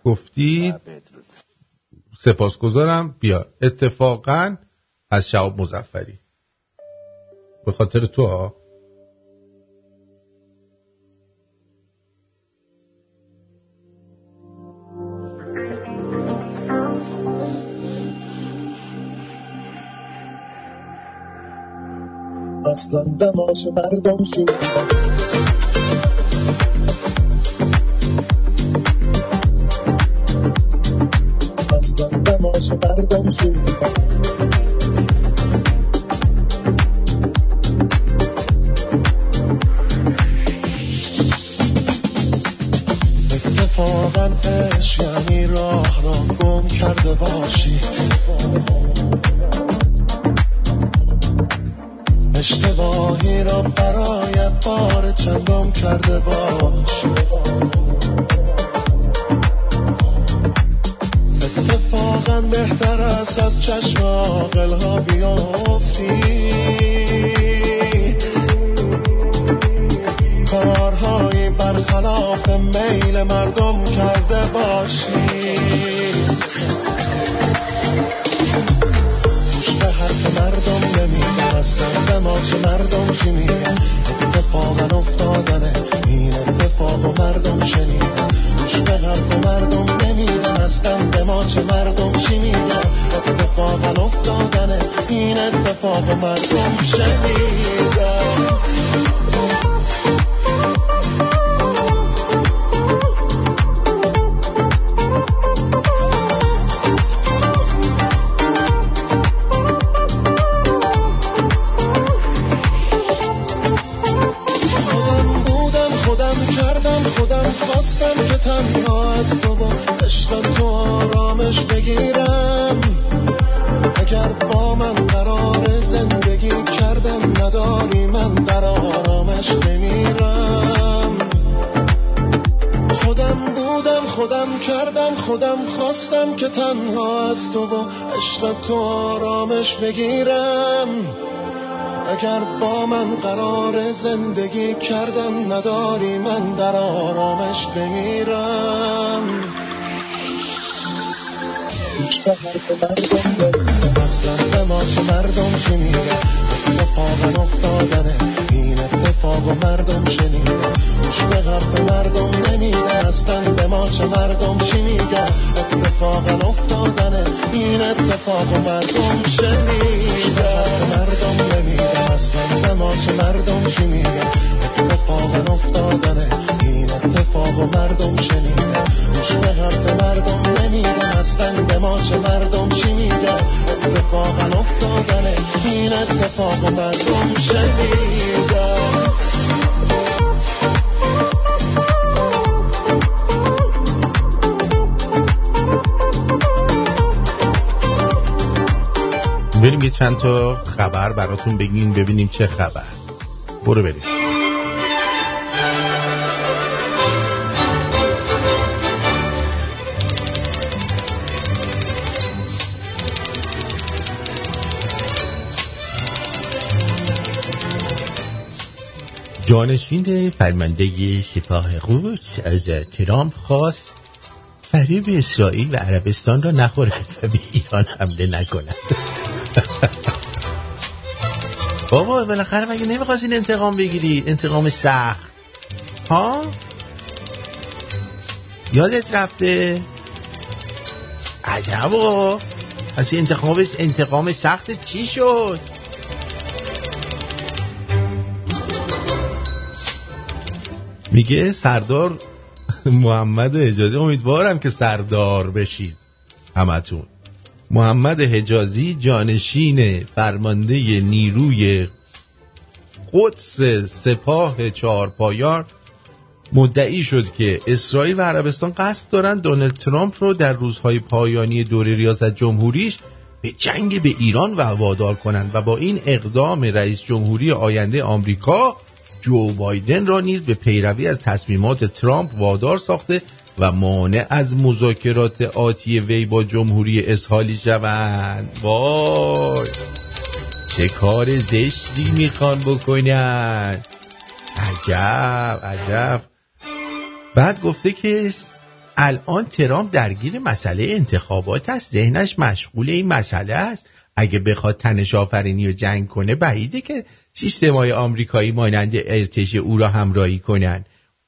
گفتی سپاسگزارم. بیا اتفاقا از شعب مزفری به خاطر تو ها. اصلا دماغ مردم شد. مردم اتفاقا عشق یعنی راه را گم کرده باشی. اشتباهی را برای بار چندم کرده باش اتفاقا بهتر است از چشم عاقل ها بیافتی. کارهایی برخلاف میل مردم کرده باشی. گوش به حرف مردم نمیده اصلا به ما چه مردم چی میگه اتفاقا افتادنه چه مردم چی میگه اتفاقا افتادنه این اتفاق مردم شنیدن تنها از تو با عشق تو آرامش بگیرم. اگر با من قرار زندگی کردن نداری من در آرامش بمیرم. به ما چه مردم چی میگه براتون بگیم ببینیم چه خبر. برو بریم. جانشین فرمانده سپاه قدس از ترامپ خواست فریب اسرائیل و عربستان را نخورد و به ایران حمله نکند. بابا بالاخره مگه نمی‌خواستین انتقام بگیری؟ انتقام سخت. ها؟ یادت رفته؟ عجبا پس انتقام انتقام سخت چی شد؟ میگه سردار محمد حجازی امیدوارم که سردار بشید همتون. محمد حجازی جانشین فرمانده نیروی قدس سپاه چهارپایان مدعی شد که اسرائیل و عربستان قصد دارند دونالد ترامپ رو در روزهای پایانی دوره ریاست جمهوریش به جنگ به ایران و وادار کنند و با این اقدام رئیس جمهوری آینده آمریکا جو بایدن را نیز به پیروی از تصمیمات ترامپ وادار ساخته و مانع از مذاکرات آتی وی با جمهوری اسحالی شوند. وای! چه کار زشتی می‌خوان بکنن. عجب عجب. بعد گفته که الان ترامپ درگیر مسئله انتخابات است. ذهنش مشغول این مسئله است. اگه بخواد تنش آفرینی و جنگ کنه بعیده که سیستم های آمریکایی مانند ارتش او را همراهی کنند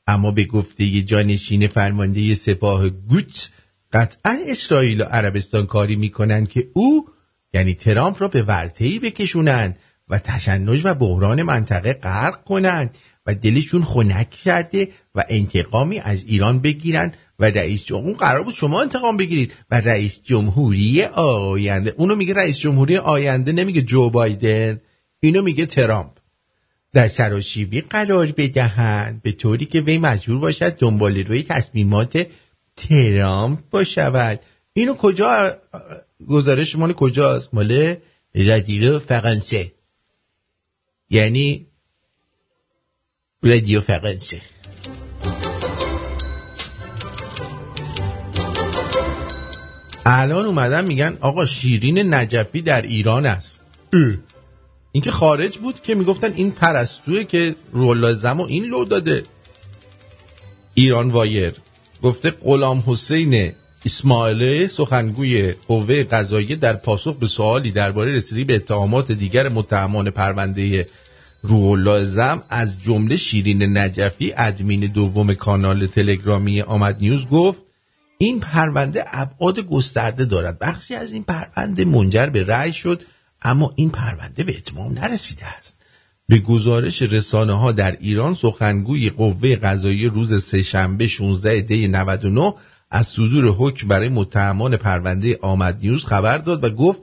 اما به گفته جانشین فرمانده سپاه گوت قطعا اسرائیل و عربستان کاری می‌کنند که او یعنی ترامپ را به ورطه‌ای بکشونند و تشنج و بحران منطقه غرق کنند و دلشون خنک کرده و انتقامی از ایران بگیرن و رئیس جمهور قرار بود شما انتقام بگیرید و رئیس جمهوری آینده اونو میگه رئیس جمهوری آینده نمیگه جو بایدن اینو میگه ترامپ. در سراشیبی قرار بدهند. به طوری که وی مجبور باشد دنبال روی تصمیمات ترامپ باشود. اینو کجا گزارش مال کجاست؟ مال رادیو فرانسه. یعنی رادیو فرانسه. الان اومدن میگن آقا شیرین نجفی در ایران است. اینکه خارج بود که می‌گفتن این پرستوه که رولازم و این لو داده. ایران وایر گفته غلام حسین اسماعیلی سخنگوی قوه قضاییه در پاسخ به سوالی درباره رسیدگی به اتهامات دیگر متهمان پرونده روح زم از جمله شیرین نجفی ادمین دوم کانال تلگرامی آمد نیوز گفت این پرونده ابعاد گسترده دارد. بخشی از این پرونده منجر به رأی شد اما این پرونده به اتمام نرسیده است به گزارش رسانه ها در ایران سخنگوی قوه قضایی روز سهشنبه 16 دی 99 از صدور حکم برای متهمان پرونده آمد نیوز خبر داد و گفت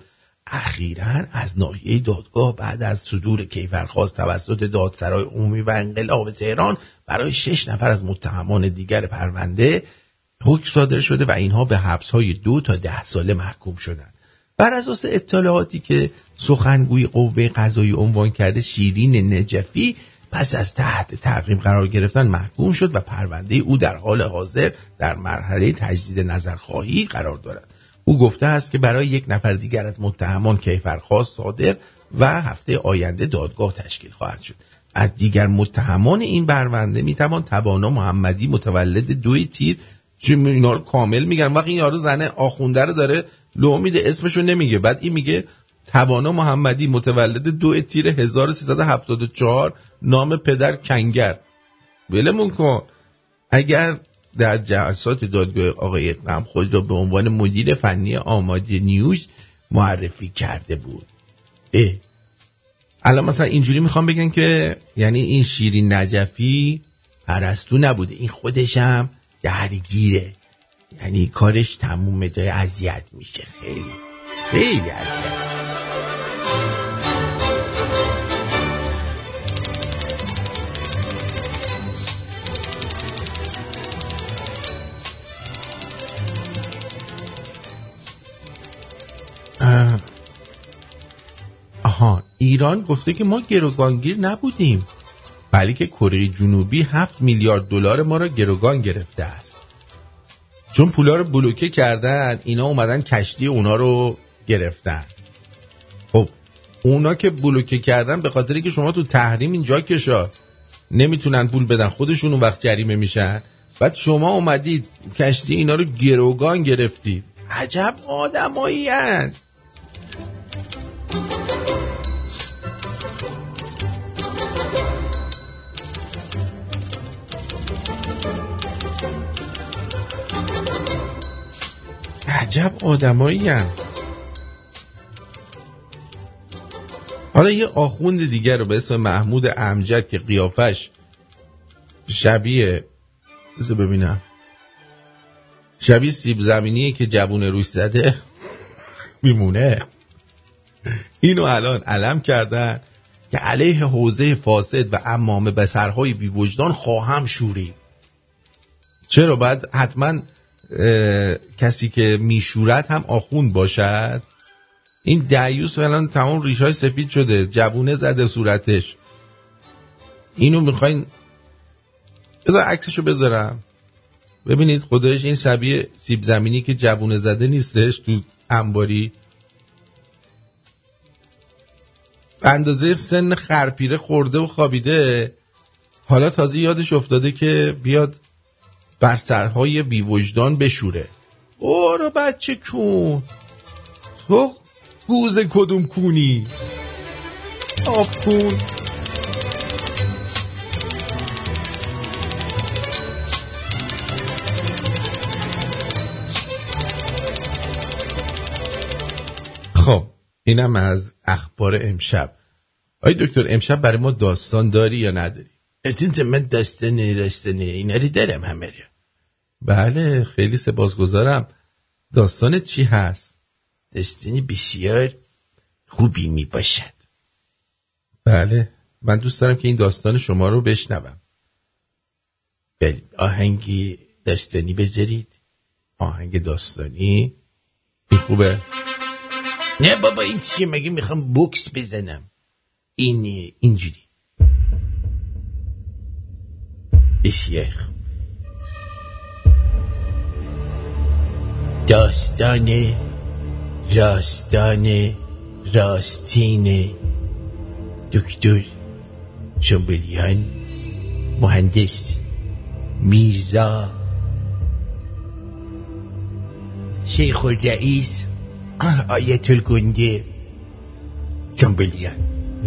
اخیرا از ناحیه دادگاه بعد از صدور کیفرخواست توسط دادسرای عمومی و انقلاب تهران برای شش نفر از متهمان دیگر پرونده حکم صادر شده و اینها به حبس های دو تا ده ساله محکوم شدند. بر اساس اطلاعاتی که سخنگوی قوه قضایی عنوان کرده شیرین نجفی پس از تحت تعقیب قرار گرفتن محکوم شد و پرونده او در حال حاضر در مرحله تجدید نظرخواهی قرار دارد. او گفته است که برای یک نفر دیگر از متهمان کیفرخواست صادر و هفته آینده دادگاه تشکیل خواهد شد. از دیگر متهمان این پرونده می‌توان تبانا محمدی متولد دوی تیر چه اینا رو کامل میگن. وقتی یارو زنه آخونده رو داره لو میده اسمشو نمیگه. بعد این میگه توانا محمدی متولد دو تیر 1374 نام پدر کنگر. ولمون کن. اگر در جلسات دادگاه آقای اقنام خود را به عنوان مدیر فنی آماده نیوز معرفی کرده بود. اه. الان مثلا اینجوری می‌خوام بگن که یعنی این شیرین نجفی پرستو نبوده. این خودشم درگیره. یعنی کارش تموم داره اذیت میشه. خیلی خیلی اذیت. ایران گفته که ما گروگانگیر نبودیم. ولی که کره جنوبی 7 میلیارد دلار ما را گروگان گرفته است. چون پولا رو بلوکه کردن اینا اومدن کشتی اونا رو گرفتن. خب اونا که بلوکه کردن به خاطری که شما تو تحریم اینجا کشا نمی‌تونن پول بدن خودشون اون وقت جریمه میشن. بعد شما اومدید کشتی اینا رو گروگان گرفتید. عجب آدمایی عجب آدمایی حالا یه آخوند دیگر رو به اسم محمود امجد که قیافش شبیه بذار ببینم. شبیه سیب زمینیه که جوون روش زده. میمونه. اینو الان علم کردن که علیه حوزه فاسد و امامه به سرهای بی وجدان خواهم شوری چرا؟ باید حتما کسی که میشورد هم آخوند باشد. این دیوس الان تمام ریش های سفید شده جوونه زده صورتش. اینو می‌خواین بذار عکسشو بذارم. ببینید خودش این شبیه سیب زمینی که جوونه زده نیستش تو انباری. اندازه سن خرپیره خورده و خوابیده. حالا تازه یادش افتاده که بیاد بر سرهای بیوجدان بشوره. رو بچه کون. تو گوز کدوم کونی؟ آف کون خب اینم از اخبار امشب. آی دکتر امشب برای ما داستان داری یا نداری؟ اتینت من داستان داستانه اینا رو دارم همه بله خیلی سپاسگزارم. داستان چی هست؟ داستانی بسیار خوبی می باشد بله من دوست دارم که این داستان شما رو بشنوم. بله آهنگی داستانی بذارید. آهنگ داستانی؟ این خوبه. نه بابا این چیه؟ مگه می‌خوام بوکس بزنم؟ این اینجوری. بسیار خوب. داستان راستان راستین دکتر شنبلیان مهندس میرزا شیخ الرئیس آیت الگنده شنبلیان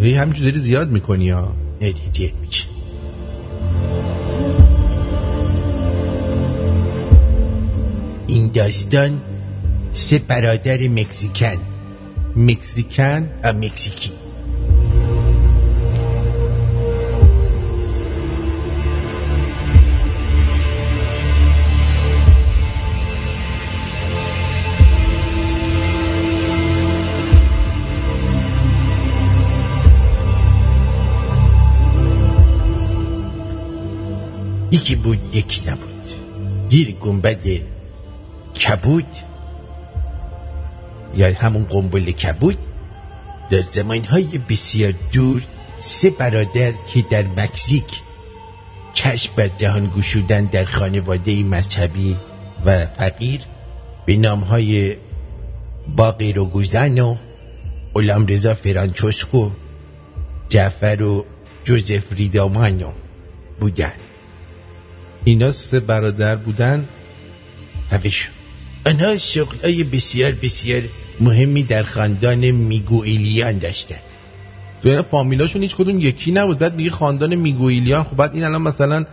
هی همینجور داری زیاد می‌کنی ها؟ نه دیگه میشه. این داستان سه برادر مکزیکن. مکزیکن و مکزیکی. یکی بود یک نبود. زیر گنبد کبود. یا همون قنبل کبود. در زمانهای بسیار دور سه برادر که در مکزیک چشم بر جهان گشودن در خانواده مذهبی و فقیر به نامهای باقیر و گوزن و غلام رضا فرانچوسکو جعفر و جوزف ریدامانو بودن. اینا سه برادر بودن. هفش آنها شغل های بسیار بسیار مهمی در خاندان میگوئیلیان داشتن تو فامیلاشون هیچ کدوم یکی نبود. بعد میگه خاندان میگوئیلیان. خب بعد این الان مثلا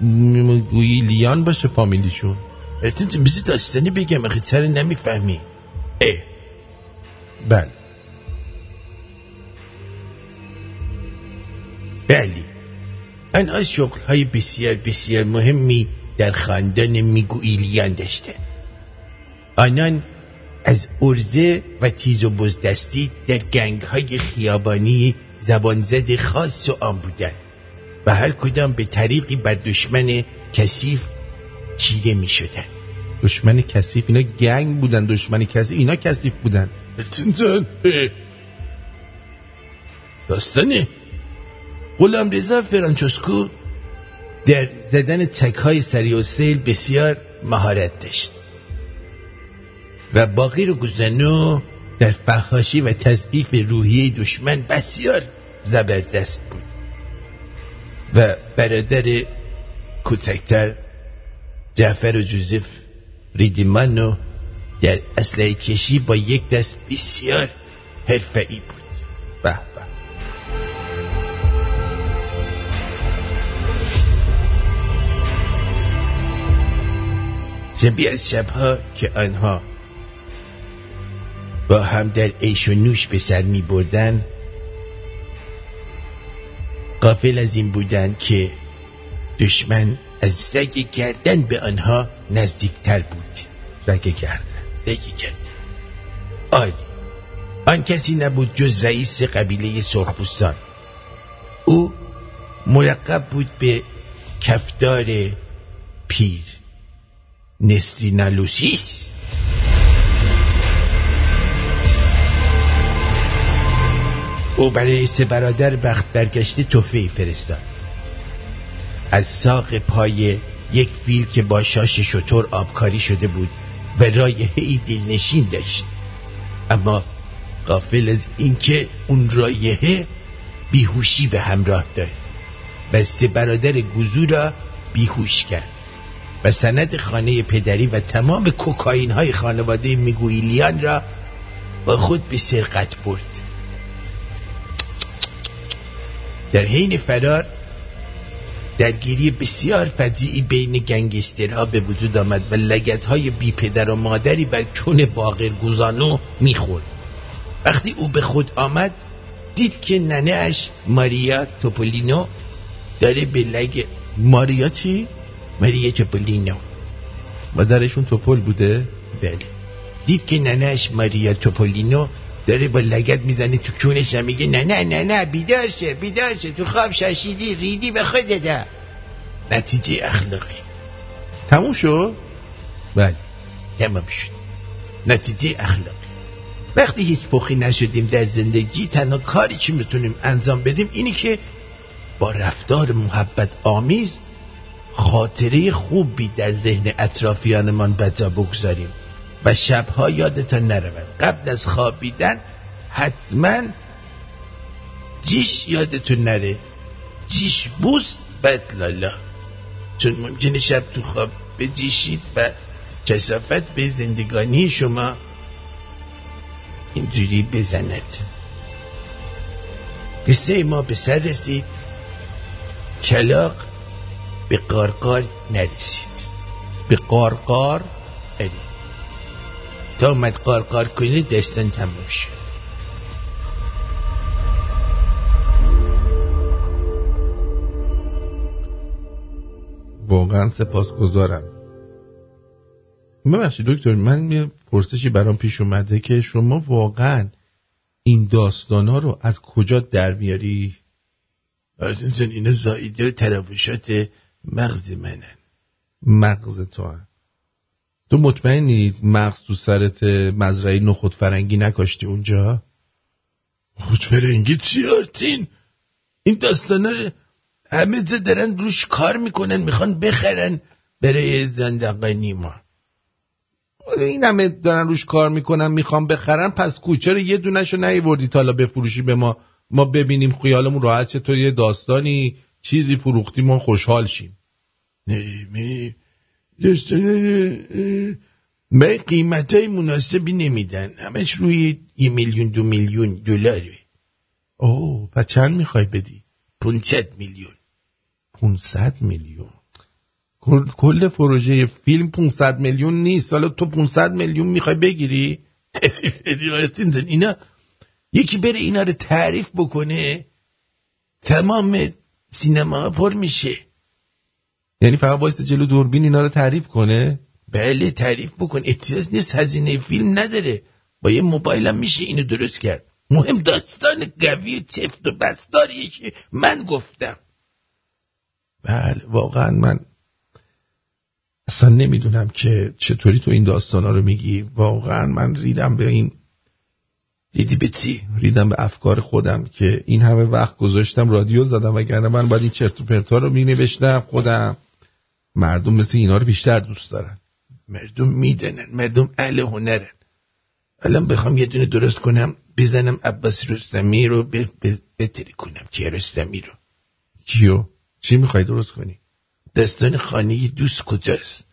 میگوئیلیان باشه فامیلیشون. ارتون بیزی داستانی بگم. اخی تر نمی‌فهمی؟ اه. بله. بلی آنها شغل های بسیار بسیار مهمی در خاندان میگوئیلیان داشته آنان از ارزه و تیز و بزدستی در گنگ های خیابانی زبانزد خاص و آن بودن و هر کدام به طریقی بر دشمن کثیف چیده می شدن دشمن کثیف اینا گنگ بودن دشمن کثیف اینا کثیف بودن. داستان غلام رضا فرانچسکو در زدن تک های سری و سیل بسیار مهارت داشت. و باقی رو گزنو در فحاشی و تضعیف روحیه دشمن بسیار زبردست بود. و برادر کوچکتر جعفر و جوزف ریدیمانو در اسلحه کشی با یک دست بسیار حرفه‌ای بود. به به. شبیه از شبها که آنها با هم در عیش و نوش به سر می بردن. قافل از این بودن که دشمن از رگ گردن به آنها نزدیکتر بود. رگ گردن رگ گردن. آلی آن کسی نبود جز رئیس قبیله سرخپوستان. او ملقب بود به کفدار پیر نسترینالوسیس. او برای سه برادر بخت برگشته تحفه فرستاد. از ساق پای یک فیل که با شاش شطور آبکاری شده بود و رایحه ای دلنشین داشت. اما قافل از اینکه اون رایحه بیهوشی به همراه داشت و سه برادر گوزو را بیهوش کرد. و سند خانه پدری و تمام کوکاین های خانواده میگویلیان را با خود به سرقت برد. در حین فرار درگیری بسیار فضیعی بین گنگسترها به وجود آمد و لگت های بی پدر و مادری بر چون باقر گوزانو می‌خورد وقتی او به خود آمد دید که ننه اش ماریا توپولینو داره به لگ ماریا چی؟ ماریا توپولینو مادرشون توپول بوده؟ بله دید که ننهش ماریا توپولینو داره با لگت می‌زنه تو کونش میگه نه نه نه نه بیدار شه تو خواب شاشیدی ریدی به خودت نتیجه اخلاقی. تموم شد؟ بله. تمام شد. نتیجه اخلاقی. وقتی هیچ پخی نشدیم در زندگی تنها کاری که می‌تونیم انجام بدیم اینی که با رفتار محبت آمیز خاطره خوبی در ذهن اطرافیانمان بجا بگذاریم. و شبها یادتان نرود. قبل از خوابیدن حتما جیش یادتون نره. جیش بوس لالا. چون ممکنه شب تو خواب بجیشید و کسافت به زندگانی شما اینجوری بزند. قصه ما به سر رسید. کلاق به قارقار نرسید. به قارقار اری تا اومد قارقار کنی دستان تموم شد واقعا سپاسگزارم ببخشید دکتر من یه پرسشی برام پیش اومده که شما واقعا این داستان ها رو از کجا در میاری؟ از این اینا زایده تراوشات مغز منن مغز تو هم. تو مطمئنی مغز تو سرت مزرعه نخود فرنگی نکاشتی اونجا؟ نخود فرنگی چی آرتین؟ این داستان همه دارن روش کار می‌کنن می‌خوان بخرن برای زندقه نیما این همه دارن روش کار می‌کنن می‌خوام بخرن پس کوچه رو یه دونش رو نیوردی تالا بفروشی به ما ما ببینیم خیالمون راحت چه تو یه داستانی چیزی فروختی ما خوشحال شیم نه من قیمت های مناسبی نمیدن. همش روی یه میلیون دو میلیون دلاره. اوه پس چند می‌خوای بدی؟ 500 میلیون. 500 میلیون؟ کل پروژه فیلم 500 میلیون نیست. حالا تو 500 میلیون می‌خوای بگیری؟ اینا یکی بره اینا رو تعریف بکنه تمام سینما پر میشه. یعنی فقط وایست جلو دوربین اینا رو تعریف کنه؟ بله تعریف بکن. احتیاج نیست هزینه فیلم نداره. با یه موبایل هم میشه اینو درست کرد. مهم داستان قوی تفت و بستاریه که من گفتم. بله واقعا من اصلا نمی‌دونم که چطوری تو این داستان ها رو میگی. واقعا من ریدم به این دیدی بتی ریدم به افکار خودم که این همه وقت گذاشتم رادیو زدم وگرنه من باید این چرت و پرتا رو می نوشتم خودم. مردم مثل اینا رو بیشتر دوست دارن. مردم میدنن مردم اهل هنرن. الان بخوام یه دونه درست کنم بزنم عباس رستمی رو بتری کنم. که رستمی رو؟ کیو؟ چی می‌خوای درست کنی؟ دستان خانه دوست کجاست؟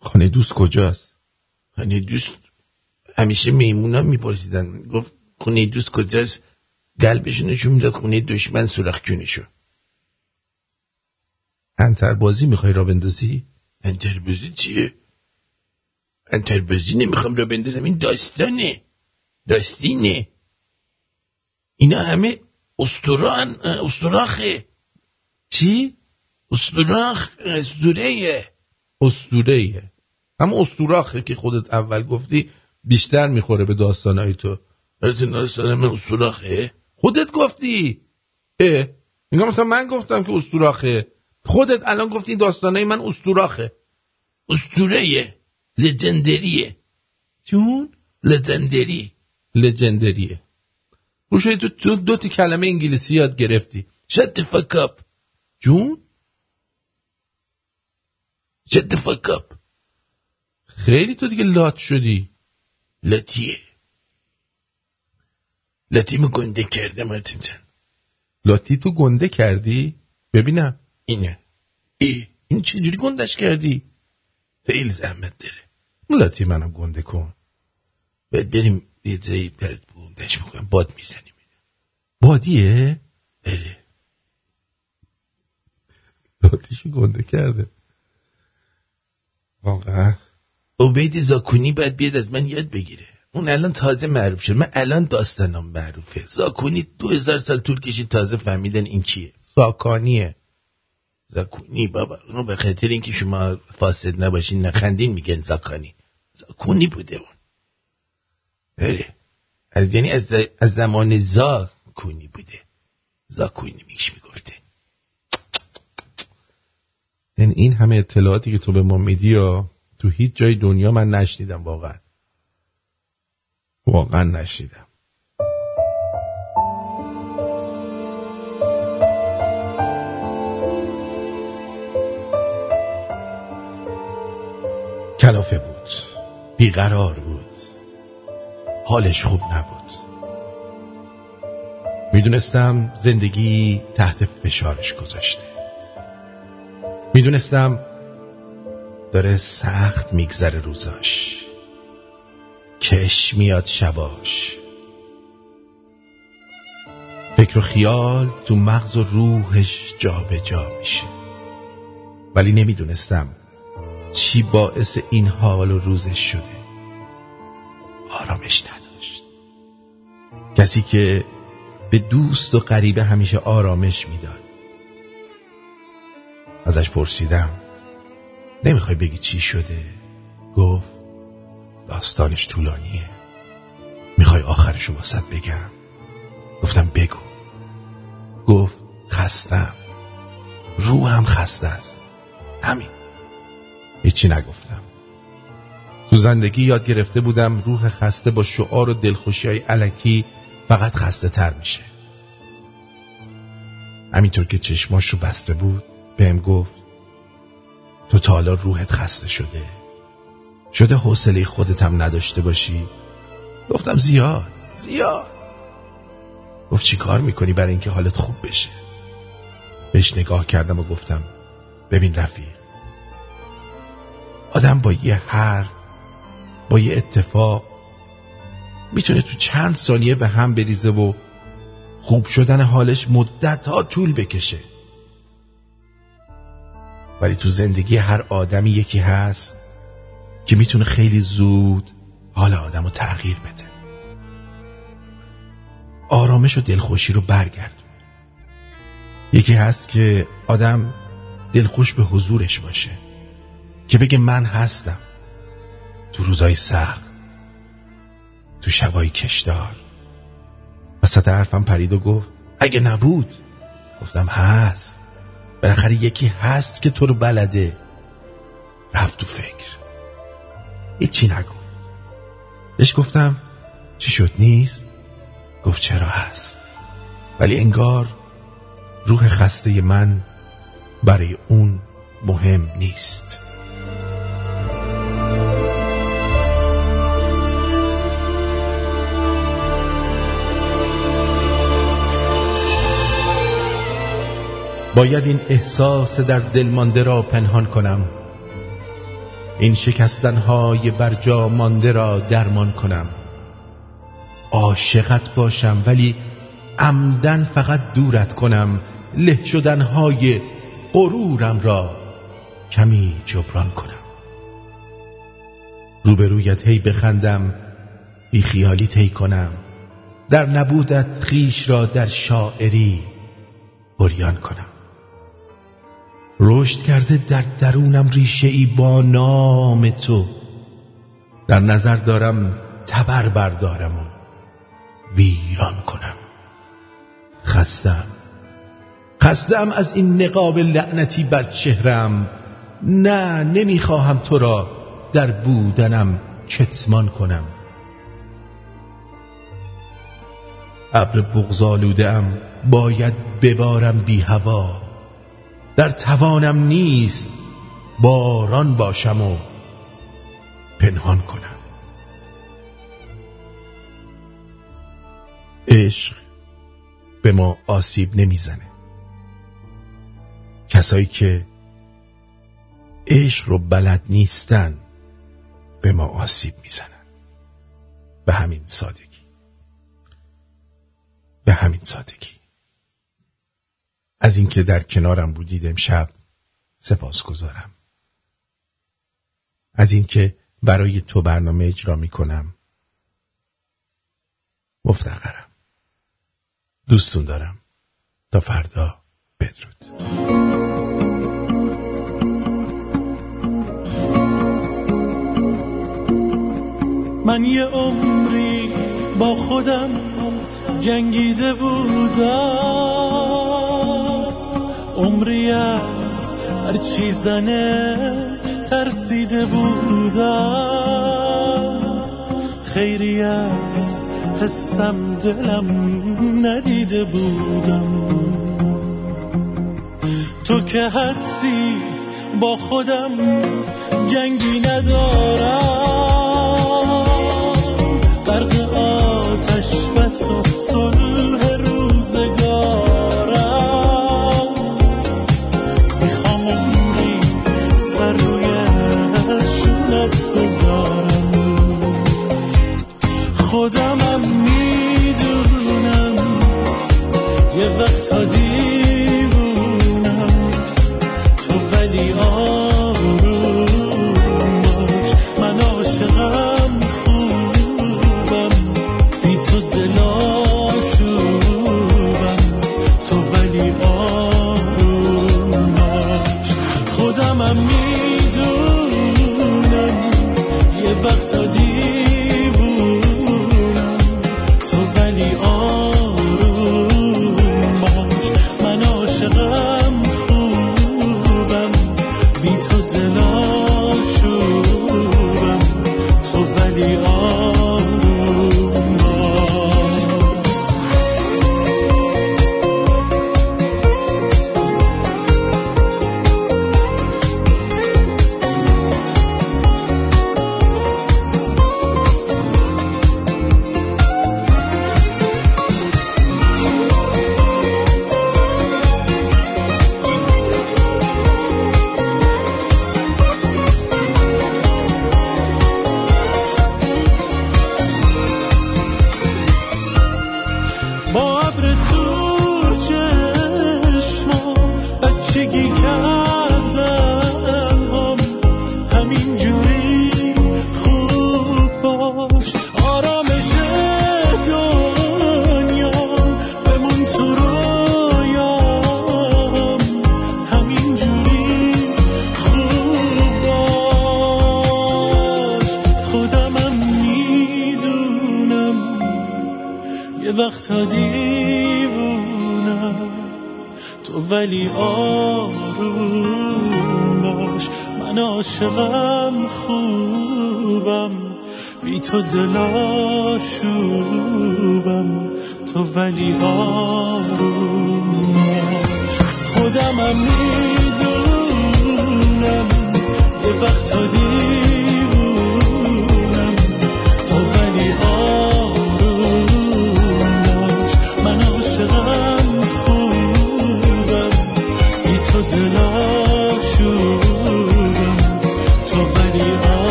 خانه دوست کجاست؟ خانه دوست همیشه میمونا میپرسیدن. گفت خونه دوست کجاست؟ قلبشو نشون می‌داد خونه دشمن سرخ کنشو انتربازی می‌خوای را بندازی؟ انتربازی چیه؟ انتربازی نمی‌خوام را بندازم این داستانه. داستینه. اینا همه استران استراخه چی؟ استراخ استوره استوره اما استوراخه که خودت اول گفتی بیشتر می‌خوره به داستانهای تو. داستان من استوراخه. خودت گفتی؟ اه اینگاه مثلا من گفتم که استوراخه. خودت الان گفتی داستانهای من استوراخه. استوره لجندریه. چون؟ لجندری. لجندریه. روشای تو دو, دو تی کلمه انگلیسی یاد گرفتی. Fuck up. جون؟ Fuck up. خیلی تو دیگه لات شدی. لاتیه لاتیمو گنده کرده مارتین جان. لاتی تو گنده کردی؟ ببینم. اینه. ای این چجوری گندش کردی؟ خیلی زحمت داره. لاتی منم گنده کن. باید بریم یه جایی برد گندش بکنم باد می‌زنیم. بادیه؟ بله. لاتیشو گنده کرده. واقعا؟ عبید زاکونی باید بیاد از من یاد بگیره. اون الان تازه معروف شد. من الان داستانم معروفه. زاکونی دو هزار سال طول کشید تازه فهمیدن این کیه ساکانیه زاکونی بابا اونو به خاطر اینکه شما فاسد نباشین نخندین میگن زاکانی زاکونی بوده اون. بله. از یعنی از, از زمان زاکونی بوده. زاکونی میش می‌گفته. یعنی این همه اطلاعاتی که تو به ما میدی یا تو هیچ جای دنیا من نشنیدم واقعا. واقعا نشنیدم. بیقرار بود. حالش خوب نبود. می‌دونستم زندگی تحت فشارش گذاشته. می‌دونستم داره سخت میگذره روزاش. کش میاد شباش. فکر و خیال تو مغز و روحش جا به جا میشه. ولی نمی‌دونستم چی باعث این حال و روزش شده؟ آرامش نداشت. کسی که به دوست و غریبه همیشه آرامش می‌داد. ازش پرسیدم نمی‌خوای بگی چی شده؟ گفت داستانش طولانیه. می‌خوای آخرشو واسط بگم؟ گفتم بگو. گفت خستم روحم خسته است. همین. هیچی نگفتم. تو زندگی یاد گرفته بودم روح خسته با شعار و دلخوشی های علکی فقط خسته تر میشه. همینطور که چشماش رو بسته بود بهم گفت تو تا حالا روحت خسته شده. شده حوصله خودتم نداشته باشی. گفتم زیاد زیاد. گفت چی کار می‌کنی برای اینکه حالت خوب بشه؟ بهش نگاه کردم و گفتم ببین رفیق آدم با یه حرف با یه اتفاق می‌تونه تو چند ثانیه به هم بریزه و خوب شدن حالش مدت ها طول بکشه. ولی تو زندگی هر آدمی یکی هست که می‌تونه خیلی زود حال آدم رو تغییر بده. آرامش و دلخوشی رو برگرد. یکی هست که آدم دلخوش به حضورش باشه. که بگه من هستم. تو روزای سخت. تو شبای کشدار. وسط حرفم پرید و گفت اگه نبود گفتم هست. بالاخره یکی هست که تو رو بلده. رفت تو فکر. هیچی نگو بهش گفتم چی شد نیست؟ گفت چرا هست. ولی انگار روح خسته من برای اون مهم نیست. باید این احساس در دل مانده را پنهان کنم. این شکستنهای برجا مانده را درمان کنم. عاشقت باشم ولی عمدن فقط دورت کنم. له شدنهای غرورم را کمی جبران کنم. روبرویت هی بخندم بی خیالی تی کنم. در نبودت خیش را در شاعری بریان کنم. رشد کرده در درونم ریشه ای با نام تو. در نظر دارم تبر بردارم و ویران کنم. خستم. خستم از این نقاب لعنتی بر چهرم. نه نمی‌خواهم تو را در بودنم کتمان کنم. ابر بغزالوده باید ببارم بی هوا. در توانم نیست باران باشم و پنهان کنم. عشق به ما آسیب نمی‌زنه. کسایی که عشق رو بلد نیستن به ما آسیب می‌زنن. به همین سادگی. به همین سادگی. از اینکه در کنارم بودید امشب سپاس گذارم. از اینکه برای تو برنامه اجرا می کنم مفتخرم. دوستون دارم. تا فردا بدرود. من یه عمری با خودم جنگیده بودم. از هر چی زنه ترسیده بودم خیری از حسم دلم ندیده بودم. تو که هستی با خودم جنگی ندارم.